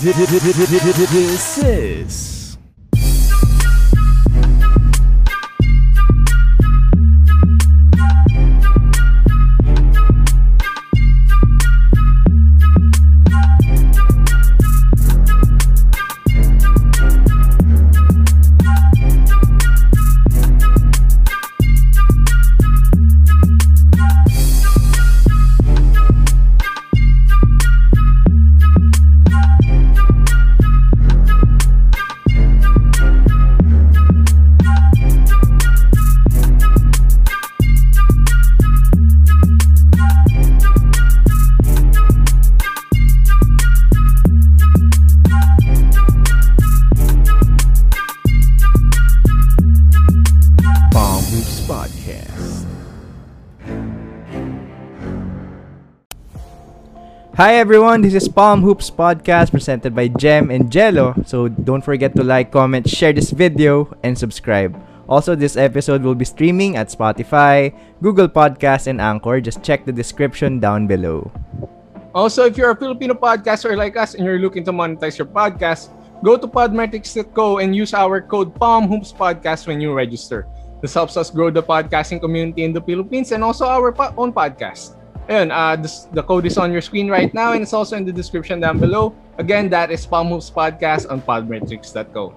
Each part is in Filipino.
This is Hi everyone, this is Palm Hoops Podcast presented by Jem and Jello. So don't forget to like, comment, share this video, and subscribe. Also, this episode will be streaming at Spotify, Google Podcasts, and Anchor. Just check the description down below. Also, if you're a Filipino podcaster like us and you're looking to monetize your podcast, go to podmetrics.co and use our code Palm Hoops Podcast when you register. This helps us grow the podcasting community in the Philippines and also our po- own podcast. Ayun, uh, this, the code is on your screen right now and it's also in the description down below. Again, that is Palm Hoops Podcast on podmetrics.co.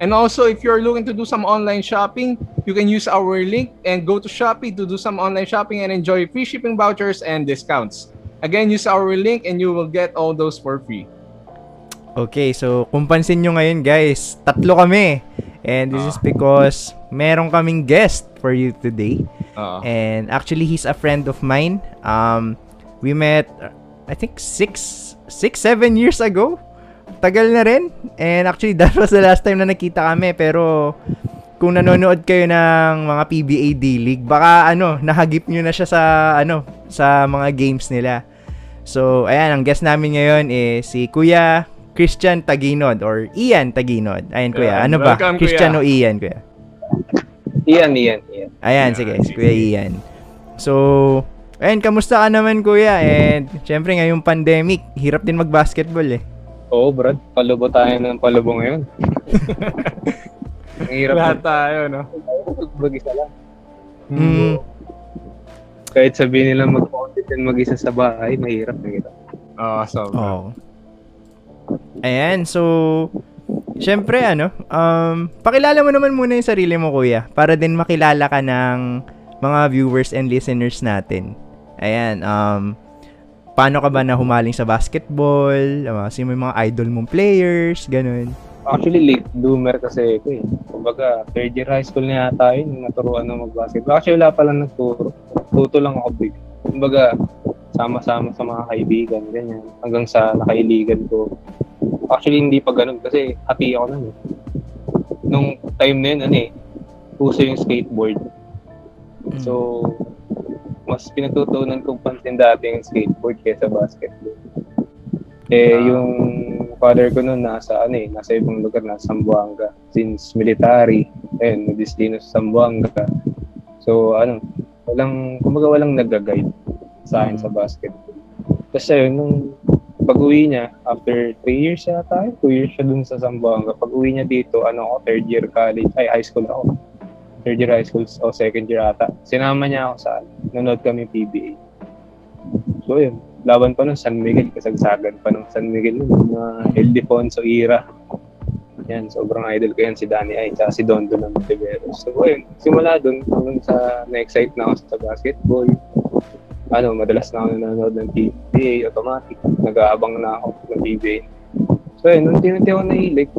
And also, if you're looking to do some online shopping, you can use our link and go to Shopee to do some online shopping and enjoy free shipping vouchers and discounts. Again, use our link and you will get all those for free. Okay, so kung pansin nyo ngayon guys, tatlo kami. And this is because meron kaming guest for you today. Oo. And actually, he's a friend of mine. Um, we met, I think, six, six, seven years ago. Tagal na rin. And actually, that was the last time na nakita kami. Pero, kung nanonood kayo ng mga PBA D-League, baka ano, nahagip nyo na siya sa, ano, sa mga games nila. So, ayan, ang guest namin ngayon is si Kuya Christian Taginod or Ian Taginod. Ayan, Kuya. Ano ba? welcome, Christian Kuya. o Ian, Kuya? Iyan, iyan, iyan. Ayan, sige, si sige, Kuya. Ian. So, ayun, kamusta ka naman, Kuya? And, syempre, ngayong pandemic, hirap din mag-basketball eh. Oo, Brad. Palubo tayo ng palubo ngayon. Ang hirap Lahat na. tayo, no? Mag-isa lang. Mm. Kahit sabihin nila mag-content and mag-isa sa bahay, mahirap na kita. Oo, sobra. Oo. Ayan, so, syempre, ano, um, pakilala mo naman muna yung sarili mo, Kuya, para din makilala ka ng mga viewers and listeners natin. Ayan, um, paano ka ba na humaling sa basketball? Uh, sino yung mga idol mong players? Ganun. Actually, late bloomer kasi ako eh. Kumbaga, third year high school na yata yun, naturuan na mag-basketball. Actually, wala pa lang nagturo. Tuto lang ako big. Kumbaga, sama-sama sa mga kaibigan, ganyan. Hanggang sa nakailigan ko. Actually, hindi pa ganun kasi hati ako nun eh. Nung time na yun, ano eh, puso yung skateboard. So, mas pinagtutunan kong pansin dati yung skateboard kaysa basketball. Eh, Ah. yung father ko noon nasa, ano eh, nasa ibang lugar, nasa Zamboanga. Since military, ayun, nagdestino sa Zamboanga. So, ano, walang, kumbaga walang nag-guide sa akin sa basketball. Tapos ayun, nung pag-uwi niya, after 3 years yata, 2 years siya dun sa Zamboanga. Pag-uwi niya dito, ano ako, third year college, ay high school ako. Third year high school o second year ata. Sinama niya ako sa, nanood kami PBA. So yun, laban pa nun San Miguel, kasagsagan pa ng San Miguel nun, mga Ildefonso era. Yan, sobrang idol ko yan si Danny Ay, tsaka si Dondo ng Monteveros. So ayun, simula dun, hanggang sa na-excite na ako sa basketball. Ano, madalas na ako nanonood ng PBA, automatic. Nag-aabang na ako ng PBA. So ayun, unti-unti ako nahilig.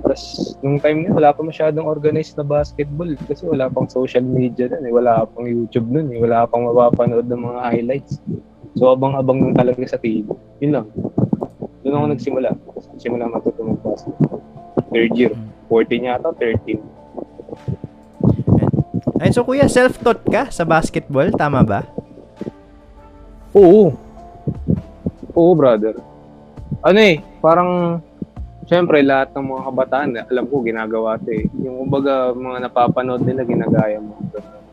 Tapos, nung time na, wala pa masyadong organized na basketball kasi wala pang social media nun eh. Wala pang YouTube nun eh. Wala pang mapapanood ng mga highlights. So, abang-abang lang talaga sa TV. Yun lang. Doon ako nagsimula. Simula matuto mag-basketball. Third year. 14 yata, 13. Ayun, so Kuya, self-taught ka sa basketball, tama ba? Oo. Oo, brother. Ano eh, parang, syempre, lahat ng mga kabataan, alam ko, ginagawa ito eh. Yung, kumbaga, mga napapanood nila, ginagaya mo.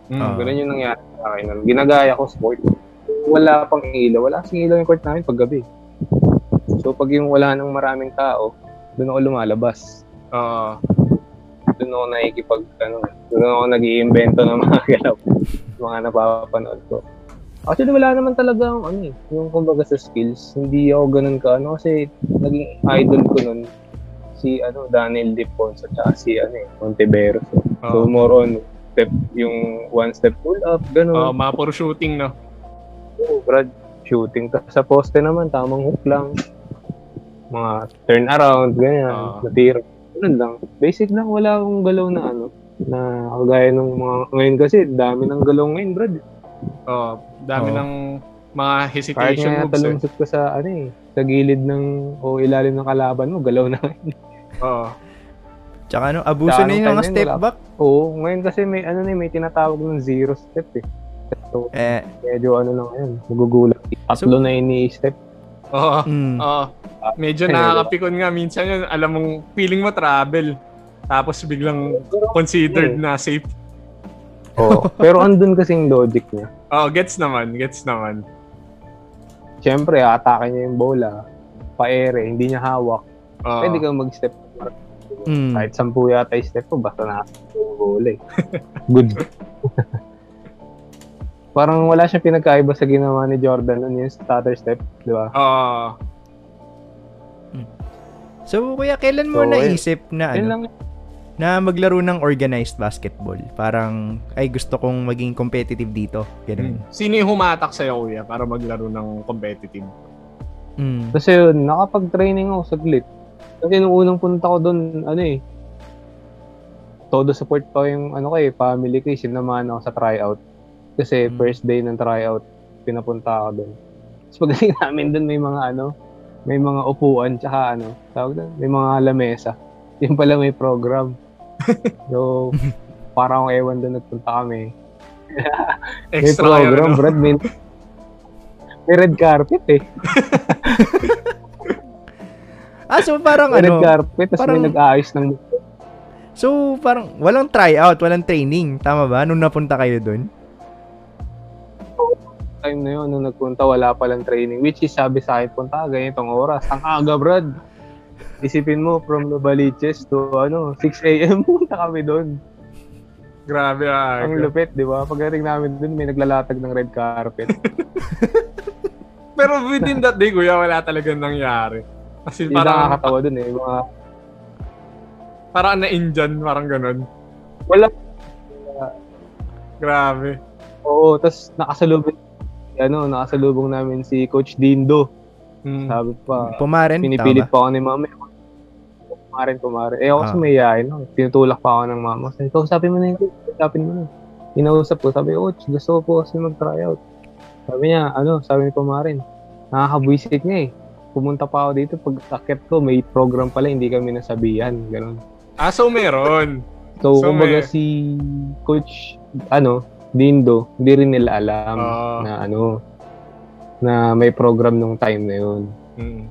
Mm. Ah. Ganun yung nangyari sa akin. Ginagaya ko sport. Wala pang ilaw. Wala kasing ilaw yung court namin pag gabi. So, pag yung wala nang maraming tao, doon ako lumalabas. Oo. Doon ako nakikipag, ano, doon ako nag iimbento ng mga ganap, mga napapanood ko. Actually, wala naman talaga ang ano eh, yung kumbaga sa skills. Hindi ako ganun ka, ano, kasi naging idol ko nun si ano Daniel Diponso at si ano eh, Montevero. So, so Oo. more on step yung one step pull up, ganun. Oo, mga puro shooting, no? Oo, Brad, shooting. Tapos sa poste naman, tamang hook lang. Mga turn around, ganyan. Ah. natira. Ganun lang. Basic lang, wala akong galaw na ano. Na kagaya ng mga, ngayon kasi, dami ng galaw ngayon, Brad. Oo. Dami Oo. ng mga Kahit hesitation moves, eh. talungsot ko sa, ano eh, sa gilid ng, o ilalim ng kalaban mo, galaw na ngayon. Oo. Tsaka ano, abuso Tsaka na yung mga step wala- back. Oo, ngayon kasi may, ano na, eh, may tinatawag ng zero step eh. So, Eh, medyo ano na ngayon, magugulat. Tatlo na ini-step. Oo. mm, Oo. Medyo nakakapikon nga minsan yun. Alam mong feeling mo travel. Tapos biglang considered na safe. Oo. Pero andun kasing logic niya. Oh, gets naman, gets naman. Siyempre, atake niya yung bola. Pa-ere, hindi niya hawak. Oo. Pwede kang mag-step. mm. Kahit sampu yata yung step ko, basta na yung bola eh. Good. Parang wala siyang pinagkaiba sa ginawa ni Jordan nun yung stutter step, di ba? Oo. So, kuya, kailan mo So, naisip na ano, lang. na maglaro ng organized basketball? Parang, ay gusto kong maging competitive dito. Ganun. Sino yung humatak sa'yo, kuya, para maglaro ng competitive? Mm. Kasi yun, nakapag-training ako saglit. Kasi nung unang punta ko doon, ano eh, todo support pa yung ano ko eh, family ko eh, sinamahan ako sa tryout. Kasi Mm. first day ng tryout, pinapunta ako doon. Tapos pagdating namin doon, may mga ano, may mga upuan, tsaka ano, tawag doon, may mga lamesa. Yung pala may program. so, parang ewan doon nagpunta kami. May Extra program, no? Brad. May, may red carpet eh. Ah, so parang May red ano, carpet, tapos parang- may nag-aayos ng so parang walang tryout, walang training. Tama ba? Nung napunta kayo doon? Time na yun, nung nagpunta, wala palang training. Which is, sabi sa akin, punta ka ganitong oras. Ang aga, Brad. Isipin mo, from Novaliches to ano, 6 a.m. punta kami doon. Grabe, ah. Ang lupit, di ba? Pagdating namin doon, may naglalatag ng red carpet. Pero within that day, kuya, wala talagang nangyari. Kasi Yung parang, nakakatawa doon eh. Mga, parang na-injan, parang ganun. wala. Grabe. Oo, tapos nakasalubong, ano, nakasalubong namin si Coach Dindo. Hmm. Sabi pa, Pumaren, pinipilit tama pa ako ni mama. Kumarin, kumarin. Eh ako Ah. may yayain. No? Tinutulak pa ako ng mama. Sabi ko, sabi mo na yun. Sabi mo na. Inausap ko. Sabi ko, "Coach, gusto ko po kasi mag-tryout. Sabi niya, ano, sabi ni kumarin, nakakabwisit niya eh. Pumunta pa ako dito. Pag akit ko, may program pala, hindi kami nasabihan. Ganun. Ah, so meron. So, So, kumbaga may- si Coach, ano, Dindo, hindi rin nila alam Ah. na ano, na may program nung time na yun. Hmm.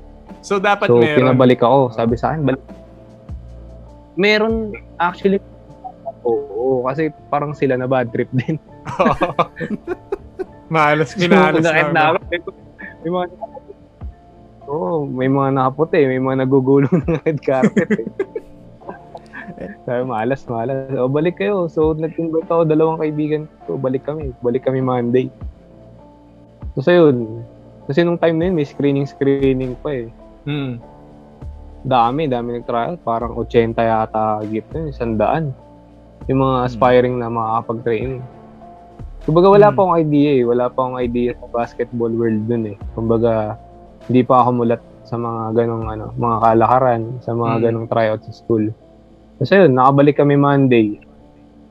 So, dapat So, meron. pinabalik ako. Sabi sa akin, balik. Meron, actually, oo, kasi parang sila na bad trip din. Malas, So, minalas nakit na. namin, may mga Oo, may mga nakaputi, may mga nagugulong ng red carpet. Eh. Sabi, malas, malas. O, balik kayo. So, nag-invite ako, dalawang kaibigan ko. Balik kami. Balik kami Monday. So, yun. Kasi nung time na yun, may screening-screening pa eh. Hmm. dami, dami nag-trial. Parang 80 yata git na, isang daan. Yung mga Hmm. aspiring na makakapag-training. Kumbaga wala Hmm. pa akong idea eh. Wala pa akong idea sa basketball world dun eh. Kumbaga, hindi pa ako mulat sa mga ganong ano, mga kalakaran, sa mga Hmm. ganong tryout sa school. Kasi yun, nakabalik kami Monday.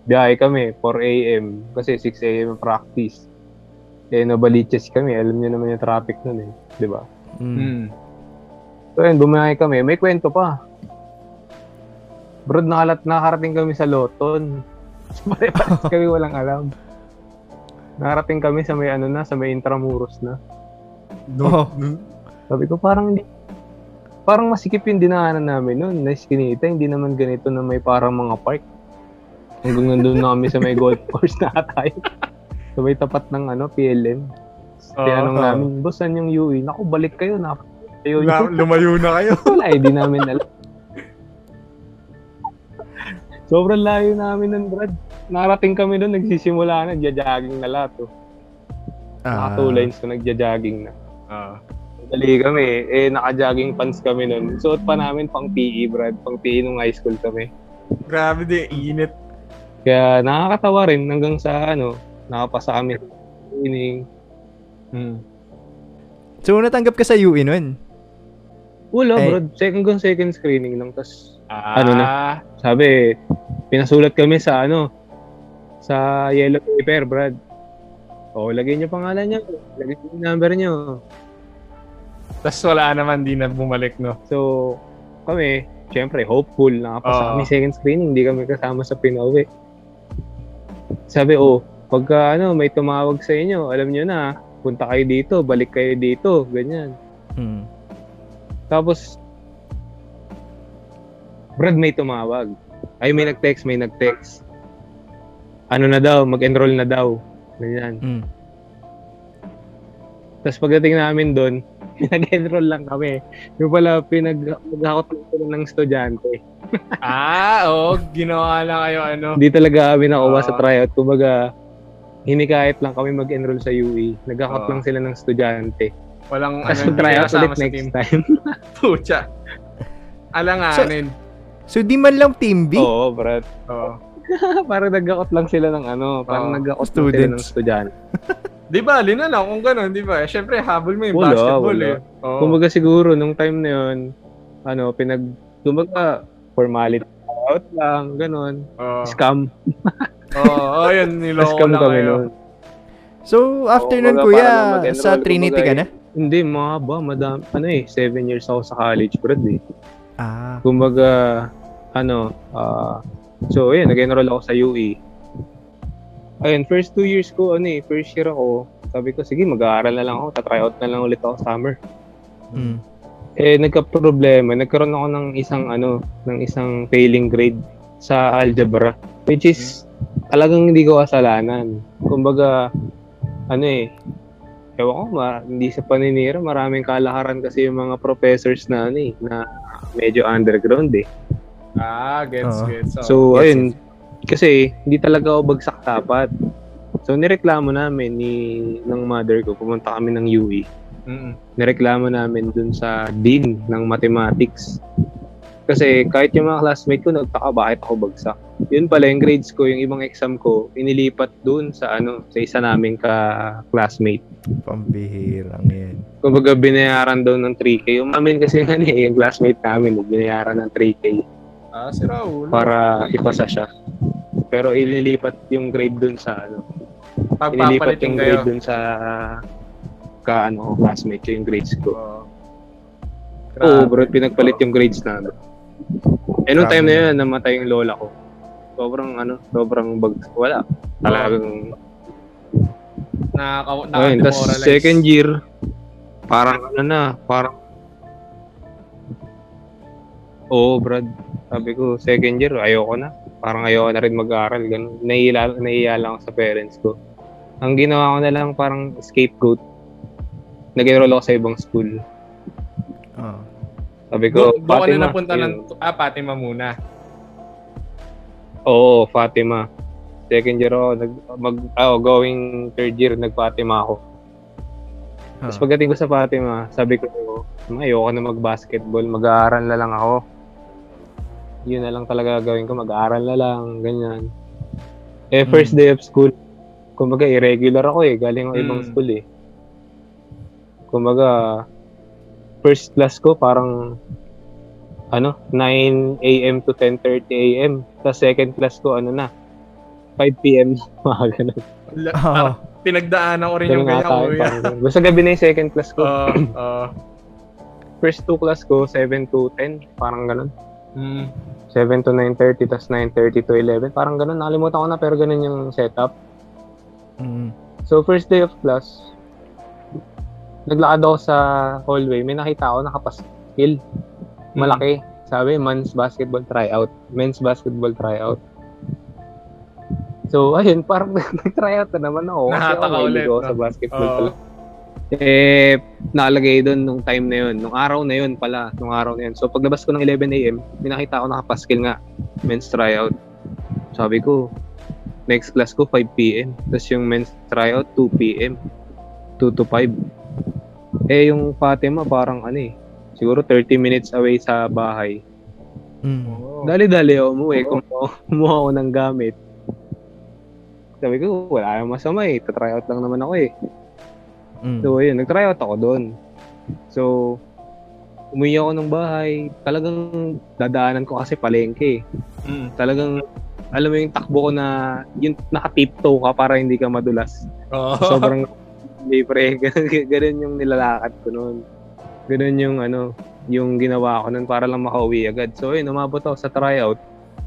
Biyahe kami, 4 a.m. Kasi 6 a.m. practice. Eh, nabaliches kami. Alam niyo naman yung traffic nun eh. Di ba? Mm. So yun, bumiyahe kami. May kwento pa. Bro, nakalat, nakarating kami sa Loton. Pare-pares kami walang alam. Nakarating kami sa may ano na, sa may Intramuros na. Oh. Sabi ko, parang hindi, parang masikip yung dinaanan namin noon. Nice kinita, hindi naman ganito na may parang mga park. Hanggang nandun na kami sa may golf course na tayo. Sa may tapat ng ano, PLM. Tinanong namin, boss, saan yung UE? Naku, balik kayo. Na, Ayun, Na- lumayo na kayo. wala, hindi namin alam. Sobrang layo namin nun, Brad. Narating kami doon, nagsisimula na, nagja-jogging na lahat. Oh. Ah, Naka two lines na nagja-jogging na. Ah. Dali kami, eh, naka-jogging pants kami nun. Suot pa namin pang PE, Brad. Pang PE nung high school kami. grabe din, init. Kaya nakakatawa rin hanggang sa, ano, nakapasa kami. Training. Hmm. So, natanggap ka sa UE nun? Wala, Eh. Brad. Second second screening lang. Tapos, Ah, Ano sabi, pinasulat kami sa, ano, sa yellow paper, Brad. O, lagay niyo pangalan niyo. Lagay niyo number niyo. Tapos wala naman, di na bumalik, no? So, kami, syempre, hopeful. Nakapasa Oo. kami second screening. Hindi kami kasama sa pinauwi. Sabi, oh, pagka ano, may tumawag sa inyo, alam niyo na, punta kayo dito, balik kayo dito, ganyan. Hmm. Tapos, Brad, may tumawag. Ay, may nag-text, may nag-text. Ano na daw, mag-enroll na daw. Ganyan. Hmm. Tapos pagdating namin doon, nag-enroll lang kami. Yung pala, pinag naghakot lang sila ng estudyante. ah, oo. ginawa lang kayo, ano. Hindi talaga kami nakuha sa Ah. tryout. Kumbaga, hinikayat lang kami mag-enroll sa UE. Naghakot Ah. lang sila ng estudyante. Walang, Tapos ano, tryout ulit sa next team. time. Pucha. Alanganin. So, di man lang team B? Oo, Brad. Oo. parang naghakot lang sila ng ano, parang Oo. naghakot lang sila ng Students. estudyante. Di ba, na lang kung gano'n, di ba? Siyempre, habol mo yung Wala, basketball wala. eh. Oo. Kumbaga siguro nung time na yun, ano, pinag kumbaga formality out lang, ganun. Oo. Scam. Oo, oh, yun, niloko Scam lang kami kayo. nun. So, after Oo, nun, kuya, sa Trinity ka na? Hindi, mga ba, madam, ano eh, seven years ako sa college, brad eh. Ah. Kumbaga, ano, ah, so ayun, nag-enroll ako sa UE. Ayun, first two years ko, ano eh, first year ako, sabi ko, sige, mag-aaral na lang ako, tatry out na lang ulit ako summer. Hmm. eh nagka-problema, nagkaroon ako ng isang ano, ng isang failing grade sa algebra, which is talagang hindi ko kasalanan. Kumbaga ano eh, ewan ko, ma, hindi sa paninira, maraming kalakaran kasi yung mga professors na ano eh, na medyo underground eh. Ah, gets, Oo. gets. Oo. So, Yes, ayun, kasi hindi talaga ako bagsak dapat. So, nireklamo namin ni ng mother ko, pumunta kami ng UE Mm-mm. nireklamo namin dun sa dean ng mathematics. Kasi kahit yung mga classmate ko nagtaka bakit ako bagsak. Yun pala yung grades ko, yung ibang exam ko, inilipat dun sa ano, sa isa naming ka classmate. Pambihirang yan. Kumbaga binayaran daw ng 3K. Yung amin kasi ano eh, yung classmate namin, binayaran ng 3K Ah, si Raul. para ipasa siya. Pero inilipat yung grade dun sa ano, Pagpapalitin yung kayo. grade dun sa ka ano, classmate ko yung grades ko. Oo. Oo, bro, pinagpalit yung grades namin. Eh, nung time na yun, namatay yung lola ko. Sobrang, ano, sobrang bag, wala. Talagang, Nakaka- ayun, tas second year, parang, ano na, parang, oo, Brad, sabi ko, second year, ayoko na. Parang ayoko na rin mag-aaral, ganun. Naiila, naiiya lang ako sa parents ko. Ang ginawa ko na lang, parang scapegoat. Nag-enroll ako sa ibang school. Oh. Sabi ko, Doon doon ka na Fatima, napunta yun. ng... Ah, Fatima muna. Oo, Fatima. Second year ako, nag, mag, oh, going third year, nag-Fatima ako. Tapos Ah. pagdating ko sa Fatima, sabi ko, "Ma, ayoko na mag-basketball, mag-aaral na lang ako. Yun na lang talaga gawin ko, mag-aaral na lang, ganyan. Eh, first Mm. day of school, kumbaga, irregular ako eh, galing ako ibang Mm. school eh. Kumbaga, first class ko parang ano, 9 a.m. to 10.30 a.m. Tapos second class ko, ano na, 5 p.m. mga ganun. Oh. Pinagdaanan ko rin yung Ganun parang ganun. Basta gabi na yung second class ko. Oo, oo. First two class ko, 7 to 10, parang ganun. Mm. 7 to 9.30, tapos 9.30 to 11. Parang ganun, nakalimutan ko na, pero ganun yung setup. Mm. So, first day of class, naglakad ako sa hallway. May nakita ako nakapaskil. Malaki. Sabi, men's basketball tryout. Men's basketball tryout. So, ayun, parang nag-tryout na naman ako. Kasi Nahata ako ulit, ako no? sa basketball talaga. Eh, nakalagay doon nung time na yun. Nung araw na yun pala. Nung araw na yun. So, paglabas ko ng 11 a.m., minakita ko nakapaskil nga. Men's tryout. Sabi ko, next class ko 5 p.m. Tapos yung men's tryout 2 p.m. 2 to 5. Eh, yung Fatima parang ano eh. Siguro 30 minutes away sa bahay. Mm. Oh. Dali-dali ako umuwi. Kumuha, kumuha ako ng gamit. Sabi ko, wala namang masama eh. Tatryout lang naman ako eh. Mm. So, ayun, nag-tryout ako doon. So, umuwi ako ng bahay. Talagang dadaanan ko kasi palengke. Mm. Talagang, alam mo yung takbo ko na, yung naka-tiptoe ka para hindi ka madulas. Oo. Sobrang libre. Ganun, ganun yung nilalakad ko noon. Ganun yung ano, yung ginawa ko noon para lang makauwi agad. So, ayun, umabot ako sa tryout.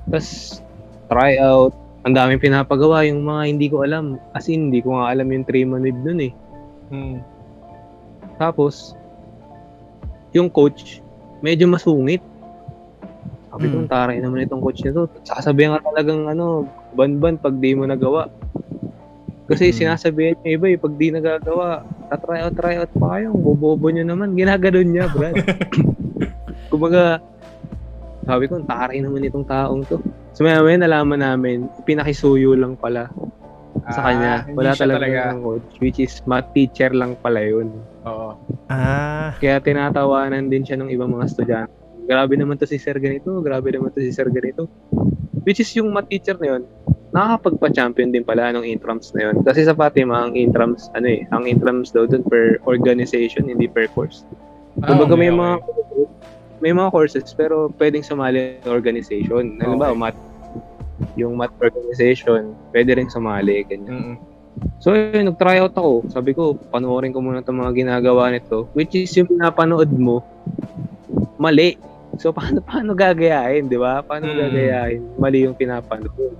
Tapos, tryout, ang daming pinapagawa yung mga hindi ko alam. As in, hindi ko nga alam yung 3 man wave nun eh. Mm. Tapos, yung coach, medyo masungit. Sabi ko, Mm. taray naman itong coach nito. Sasabihan ka talagang ano, ban-ban pag di mo nagawa. Kasi Mm. sinasabihan niya iba eh, pag di nagagawa, try out, try out pa kayo, bobobo nyo naman. Ginaganon niya, Brad. Kumbaga, sabi ko, taray naman itong taong to. So maya maya nalaman namin, pinakisuyo lang pala sa Ah, kanya. hindi Wala talaga, talaga. ng coach, which is math teacher lang pala yun. Oo. Ah. Kaya tinatawanan din siya ng ibang mga estudyante. Grabe naman to si Sir ganito, grabe naman to si Sir ganito. Which is yung math teacher na yun, nakakapagpa-champion din pala ng intrams na yun. Kasi sa Fatima, ang intrams, ano eh, ang intrams daw dun per organization, hindi per course. Ah, Kumbaga okay, may okay. mga may mga courses pero pwedeng sumali ng organization. Halimbawa, Okay. math yung math organization, pwede rin sumali, ganyan. Mm-mm. So, yun, nag-try out ako. Sabi ko, panoorin ko muna itong mga ginagawa nito. Which is yung pinapanood mo, mali. So, paano, paano gagayahin, di ba? Paano Mm. gagayahin? Mali yung pinapanood.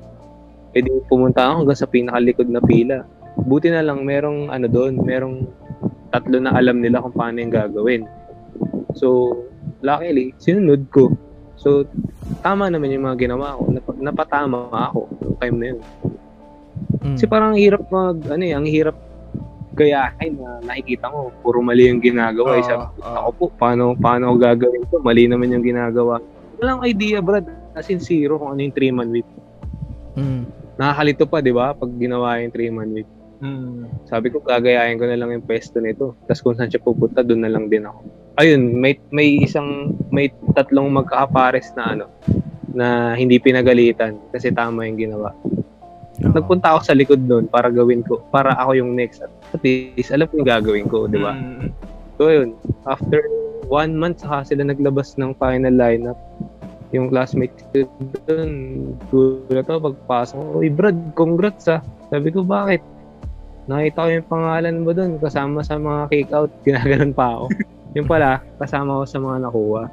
E di pumunta ako hanggang sa pinakalikod na pila. Buti na lang, merong ano doon, merong tatlo na alam nila kung paano yung gagawin. So, luckily, sinunod ko. So, tama naman yung mga ginawa ko. Nap- napatama ako yung time na yun. Mm. Kasi parang ang hirap mag, ano eh, ang hirap gayahin na nakikita ko, puro mali yung ginagawa. Eh. Sabi oo. ako po, paano, paano ko gagawin to? Mali naman yung ginagawa. Walang idea, Brad. As in zero kung ano yung 3-man whip. Mm. Nakakalito pa, di ba? Pag ginawa yung 3-man whip. Mm. Sabi ko, gagayahin ko na lang yung pwesto nito. Tapos kung saan siya pupunta, doon na lang din ako. Ayun, may, may isang, may tatlong magkakapares na ano, na hindi pinagalitan kasi tama yung ginawa. Oo. Nagpunta ako sa likod doon para gawin ko, para ako yung next. At least, alam ko yung gagawin ko, di ba? Mm. So, yun. After one month, saka sila naglabas ng final lineup. Yung classmate ko doon, gulat ako pagpasok ko, Uy, Brad, congrats ah. Sabi ko, bakit? Nakita ko yung pangalan mo doon, kasama sa mga kick-out. Ginaganon pa ako. Yung pala, kasama ko sa mga nakuha.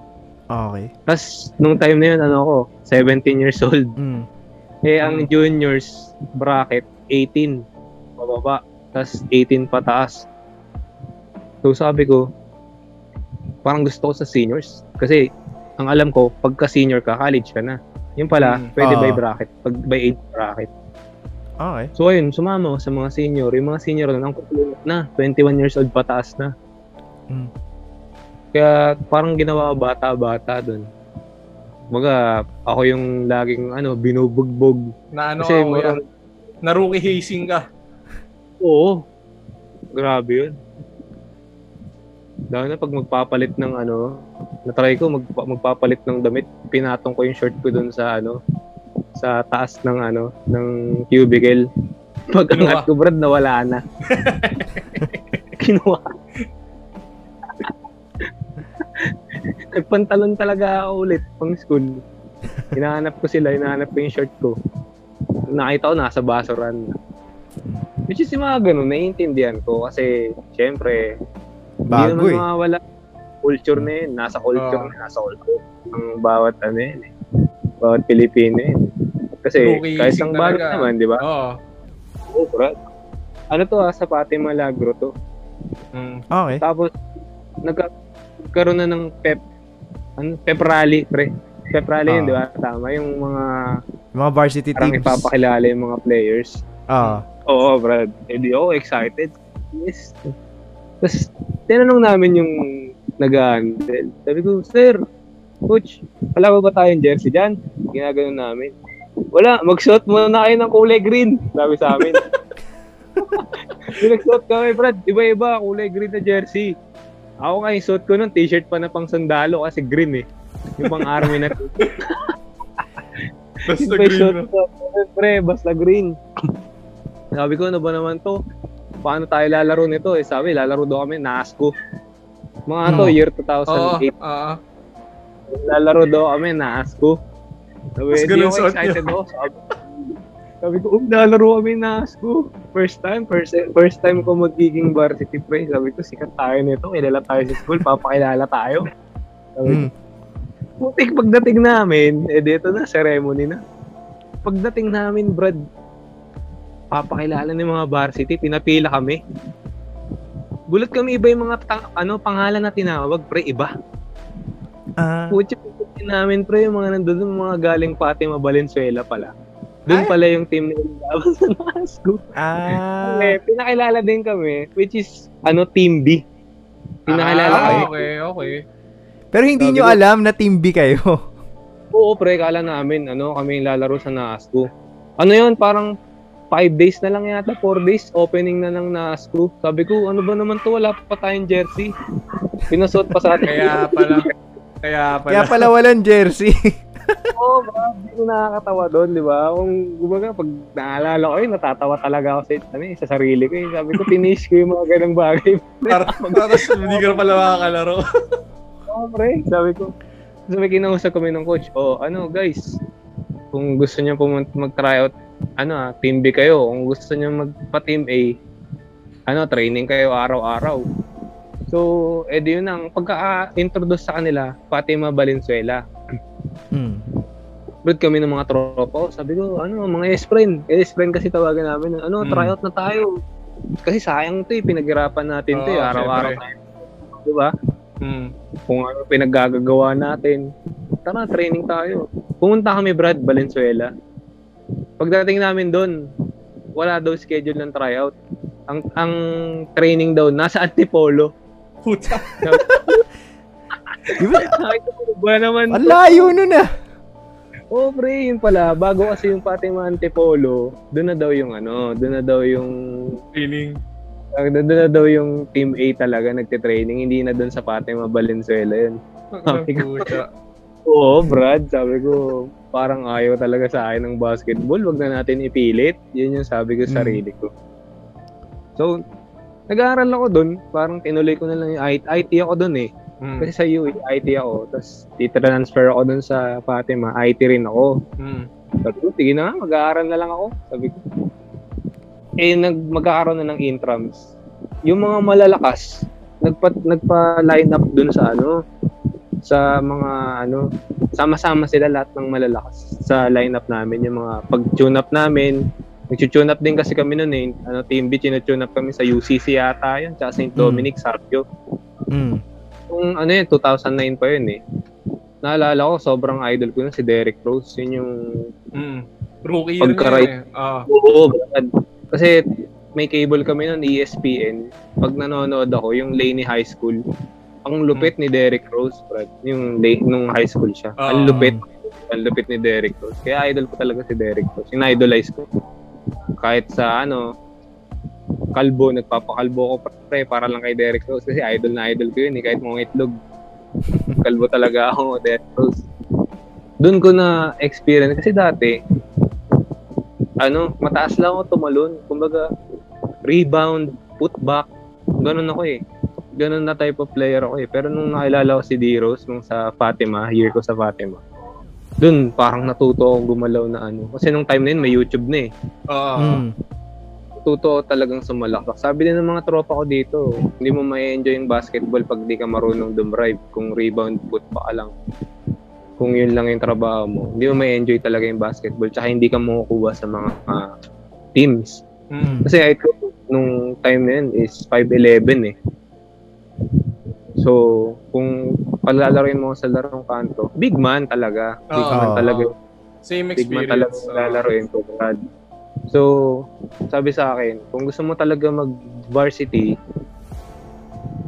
Okay. Tapos, nung time na yun, ano ako, 17 years old. Mm. Eh, ang juniors bracket, 18 pababa. Tapos 18 pataas. So, sabi ko, parang gusto ko sa seniors. Kasi, ang alam ko, pagka senior ka, college ka na. Yung pala, Mm. pwede Ah. by bracket. Pag by age bracket. Okay. So, ayun, sumama ako sa mga senior. Yung mga senior na, ang na, 21 years old pataas na. Mm. Kaya, parang ginawa bata-bata dun. Baga, ako yung laging, ano, binubugbog. Na ano Kasi, ka, kuya? marang, Na rookie hazing ka. Oo. Grabe yun. Lalo na pag magpapalit ng ano, natry ko mag, magpapalit ng damit, pinatong ko yung short ko dun sa ano, sa taas ng ano, ng cubicle. Pag angat ko, Brad, nawala na. Kinuha. Nagpantalon talaga ako ulit pang school. Hinahanap ko sila, hinahanap ko yung short ko. Nakita ko nasa basuran na. Which is yung mga ganun, naiintindihan ko kasi syempre, hindi Bago naman eh. mawawala culture na yun. Nasa culture Oo. na, nasa culture ng bawat ano yun eh. Bawat Pilipino yun. Kasi Rookie kahit ang talaga. naman, di ba? Oo. Oo, Brad. Ano to ah, sa Pati Malagro to. Mm. Okay. Tapos, nagka- nagkaroon na ng pep, ano, pep rally, pre. Pep rally yun, Ah. di ba? Tama, yung mga Yung mga varsity parang teams. ipapakilala yung mga players. Ah. Oo, Brad. Hindi ako excited. Yes. Tapos, tinanong namin yung nag-handle. Sabi ko, Sir, Coach, wala ba ba tayong jersey dyan? Ginaganon namin. Wala, mag-shot muna kayo ng kulay green. Sabi sa amin. Pinag-shot kami, Brad. Iba-iba, kulay green na jersey. Ako nga, yung suot ko nun, t-shirt pa na pang sandalo kasi green eh. Yung pang army na Basta green. no? ko, pre, basta green. Sabi ko, ano ba naman to? Paano tayo lalaro nito? Eh, sabi, lalaro daw kami, NASCO. Mga to, Hmm. year Oo, 2008. oo. Lalaro daw kami, NASCO. Sabi, Mas di ganun ako excited ako. Sabi, sabi ko, um, lalaro kami NASCO. First time, first, first time ko magiging varsity pre. Sabi ko, sikat tayo nito. Kilala tayo sa school, papakilala tayo. Sabi ko. Putik, pagdating namin, eh dito na, ceremony na. Pagdating namin, Brad, papakilala ng mga varsity, pinapila kami. Gulat kami iba yung mga tang- ano pangalan na tinawag, pre, iba. Ah, Putik, pagdating namin, pre, yung mga nandun, yung mga galing Fatima Valenzuela pala. Doon pala yung team na laban sa NASCO. ah, Eh, pinakilala din kami, which is, ano, Team B. Pinakilala ah, kami. okay, okay. pero hindi sabi nyo alam na team B kayo. Oo, pre, kala namin, ano, kami yung lalaro sa NASCO. Ano yun, parang 5 days na lang yata, 4 days, opening na ng NASCO. Sabi ko, ano ba naman to, wala pa tayong jersey. Pinasuot pa sa atin. Kaya pala, kaya pala. Kaya pala walang jersey. Oo, bro, hindi ko nakakatawa doon, di ba? Kung gumaga, pag naalala ko yun, natatawa talaga ako sa, ano, eh, sa sarili ko. eh. Sabi ko, tinish ko yung mga ganang bagay. Para, tapos hindi ka na pala makakalaro. Oo, pre. Sabi ko, so may kinausap kami ng coach, oh, ano guys, kung gusto niyo pumunta mag-tryout, ano ah, team B kayo. Kung gusto niyo magpa-team A, ano, training kayo araw-araw. So, edi yun ang pagka-introduce sa kanila, Fatima Valenzuela. Mm. Brad kami ng mga tropa ko. Sabi ko, ano, mga S-friend. S-friend kasi tawagan namin. Ano, Mm. tryout na tayo. Kasi sayang to eh, pinaghirapan natin to eh, araw-araw syempre. tayo. Di ba? Hmm. kung ano pinaggagawa natin. Tara, training tayo. Pumunta kami, Brad, Valenzuela. Pagdating namin doon, wala daw schedule ng tryout. Ang ang training daw nasa Antipolo. Puta. Di ba? Ko naman? Ang layo nun ah. Oh, pre, yun pala. Bago kasi yung Fatima Antipolo, doon na daw yung ano, doon na daw yung Feeling. uh, doon na daw yung Team A talaga nagte-training, hindi na doon sa Fatima Valenzuela yun. Ang puta. Oo, Brad, sabi ko, parang ayaw talaga sa akin ng basketball. Wag na natin ipilit. Yun yung sabi ko sa Mm. sarili ko. So, nag-aaral ako doon. Parang tinuloy ko na lang yung IT, IT ako doon eh. Hmm. Kasi sa UE, IT ako. Tapos, transfer ako doon sa Fatima. IT rin ako. Hmm. Sabi ko, sige na nga, mag-aaral na lang ako. Sabi ko. Eh, nag magkakaroon na ng intrams. Yung mga malalakas, nagpa, nagpa-line up dun sa ano, sa mga ano, sama-sama sila lahat ng malalakas sa lineup namin. Yung mga pag-tune up namin, nag-tune up din kasi kami noon eh. Ano, Team B, tune up kami sa UCC yata yun, tsaka St. Mm. Dominic, Sarpio. Mm. Kung ano yun, 2009 pa yun eh. Naalala ko, sobrang idol ko na si Derek Rose. Yun yung Hmm. Rookie yun eh. Ah. Oo, Brad. Kasi may cable kami noon, ESPN. Pag nanonood ako, yung Laney High School, ang lupit ni Derek Rose, Brad. Yung late, nung high school siya. Ang Ah. lupit. Ang lupit ni Derek Rose. Kaya idol ko talaga si Derek Rose. In-idolize ko. Kahit sa ano, kalbo, nagpapakalbo ko pre para lang kay Derek Rose. Kasi idol na idol ko yun eh. Kahit mga itlog. kalbo talaga ako, Derek Rose. Doon ko na experience. Kasi dati, ano, mataas lang ako tumalon. Kumbaga, rebound, putback, ganun ako eh. Ganun na type of player ako eh. Pero nung nakilala ko si D-Rose, nung sa Fatima, year ko sa Fatima, dun parang natuto ako gumalaw na ano. Kasi nung time na yun, may YouTube na eh. Ah. Mm. Natuto ako talagang sumalakak. Sabi din ng mga tropa ko dito, hindi mo may enjoy yung basketball pag di ka marunong dumrive. Kung rebound, putback ka lang. Kung yun lang yung trabaho mo, hindi mo may enjoy talaga yung basketball. Tsaka hindi ka makukuha sa mga ah, teams. Hmm. Kasi height ko nung time na yun is 5'11 eh. So, kung palalaroin mo sa larong kanto, big man talaga. Big Oo. man talaga. Same Big man talaga experience. yung lalaroin ko, Brad. So, sabi sa akin, kung gusto mo talaga mag-varsity,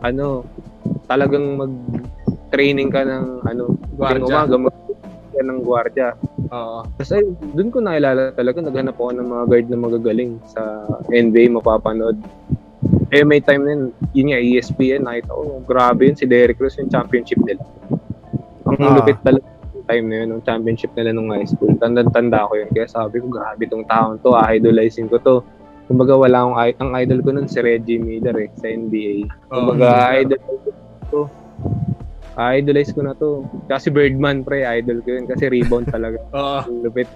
ano, talagang mag-training ka ng ano, tuwing umaga, mag ka ng gwardiya. Oo. Tapos ay, doon ko nakilala talaga, naghanap ako ng mga guard na magagaling sa NBA, mapapanood. Eh, may time na yun, yun nga, ESPN, nakita ko, grabe yun, si Derrick Rose yung championship nila. Ang Ah. lupit talaga time na yun, yung championship nila nung high school. Tanda-tanda ko yun. Kaya sabi ko, grabe tong taon to, idolizing ko to. Kumbaga, wala akong, ang idol ko nun si Reggie Miller eh, sa NBA. Kumbaga, idol ko to. Idolize ko na to. Kasi Birdman, pre, idol ko yun. Kasi rebound talaga. Oo. Ang lupit.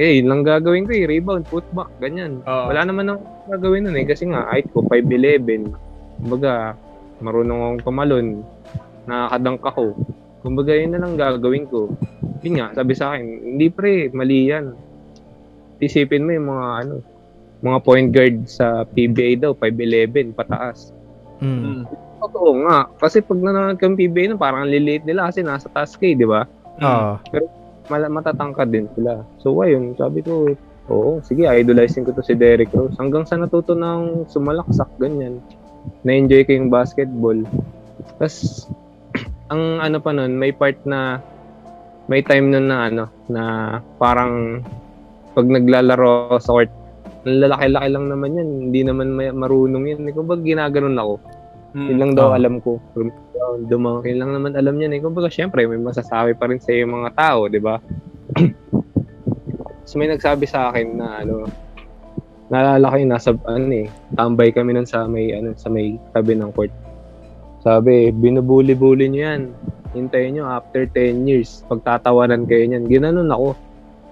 Eh, yun lang gagawin ko eh. Rebound, putback, ganyan. Oo. Wala naman akong gagawin nun eh. Kasi nga, height ko, 5'11". Kumbaga, marunong akong tumalon. Nakakadunk ako. Kumbaga, yun na lang gagawin ko. Yun nga, sabi sa akin, hindi pre, mali yan. Isipin mo yung mga ano, mga point guard sa PBA daw, 5'11", pataas. Mm. Totoo nga. Kasi pag nanonood kang PBA, no, parang ang liliit nila kasi nasa taas ka eh, di ba? Oo. mal- matatangkad din sila. So, ayun, sabi ko, oo, sige, idolizing ko to si Derrick Rose. Hanggang sa natuto ng sumalaksak, ganyan. Na-enjoy ko yung basketball. Tapos, ang ano pa nun, may part na, may time nun na ano, na parang, pag naglalaro sa court, ang lalaki-laki lang naman yan. Hindi naman may, marunong yan. Eh, Kumbaga, ginaganon ako. Mm. Yun lang daw Ah. alam ko. Dumang, yun lang naman alam niya. Eh. Kumbaga, syempre, may masasabi pa rin sa yung mga tao, di ba? so, may nagsabi sa akin na, ano, naalala ko yung nasa, ano eh, tambay kami nun sa may, ano, sa may tabi ng court. Sabi, binubuli-buli niyo yan. Hintayin nyo after 10 years. Pagtatawanan kayo niyan. Ginanon ako.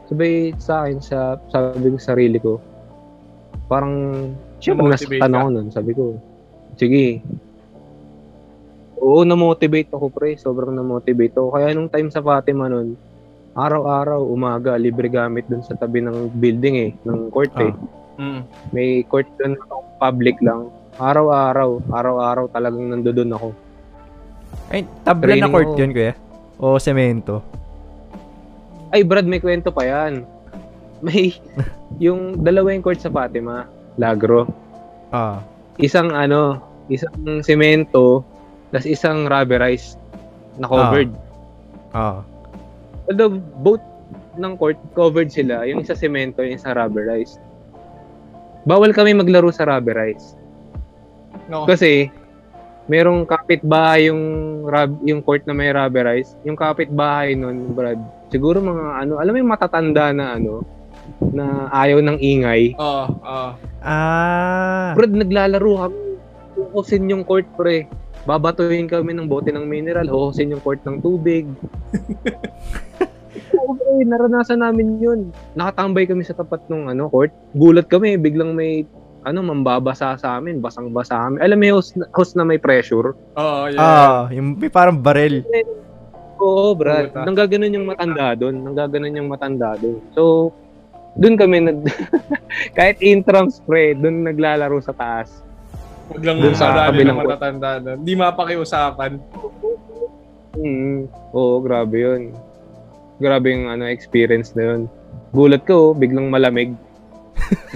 Sabi sa akin, sa, sabi ko sa sarili ko, parang, Na-motivate nasaktan ako nun, sabi ko, sige, Oo, na-motivate ako pre. Sobrang na-motivate ako. Kaya nung time sa Fatima nun, araw-araw, umaga, libre gamit dun sa tabi ng building eh, ng court eh. Mm. May court dun, public lang. Araw-araw, araw-araw talagang nandoon ako. Ay, tabla na Training court mo. yun, kuya? O semento? Ay, Brad, may kwento pa yan. May, yung dalawa yung court sa Fatima, Lagro. Ah. Isang ano, isang semento, tas isang rubberized na covered. Ah. Although both ng court covered sila, yung isa semento, yung isa rubberized. Bawal kami maglaro sa rubberized. No. Kasi merong kapitbahay yung rub, yung court na may rubberized. Yung kapitbahay nun, Brad, siguro mga ano, alam mo yung matatanda na ano, na ayaw ng ingay. Oo, oo. Ah. Brad, naglalaro kami. Huhusin yung court, pre. Babatuhin kami ng bote ng mineral. Huhusin yung court ng tubig. Oo, pre, naranasan namin yun. Nakatambay kami sa tapat ng ano, court. Gulat kami, biglang may ano, mambabasa sa amin, basang-basa kami. Alam mo yung host, na- host na may pressure? Oo, yeah. Ah, yung may parang barel. Oo, Brad. Puta. Nanggaganon yung matanda doon. Nanggaganon yung matanda doon. So, doon kami nag... kahit intrams, pre, doon naglalaro sa taas. Huwag lang Dun sa kabilang ng matatanda doon. Di mapakiusapan. Mm. Oo, grabe yun. Grabe yung ano, experience na yun. Gulat ko, biglang malamig.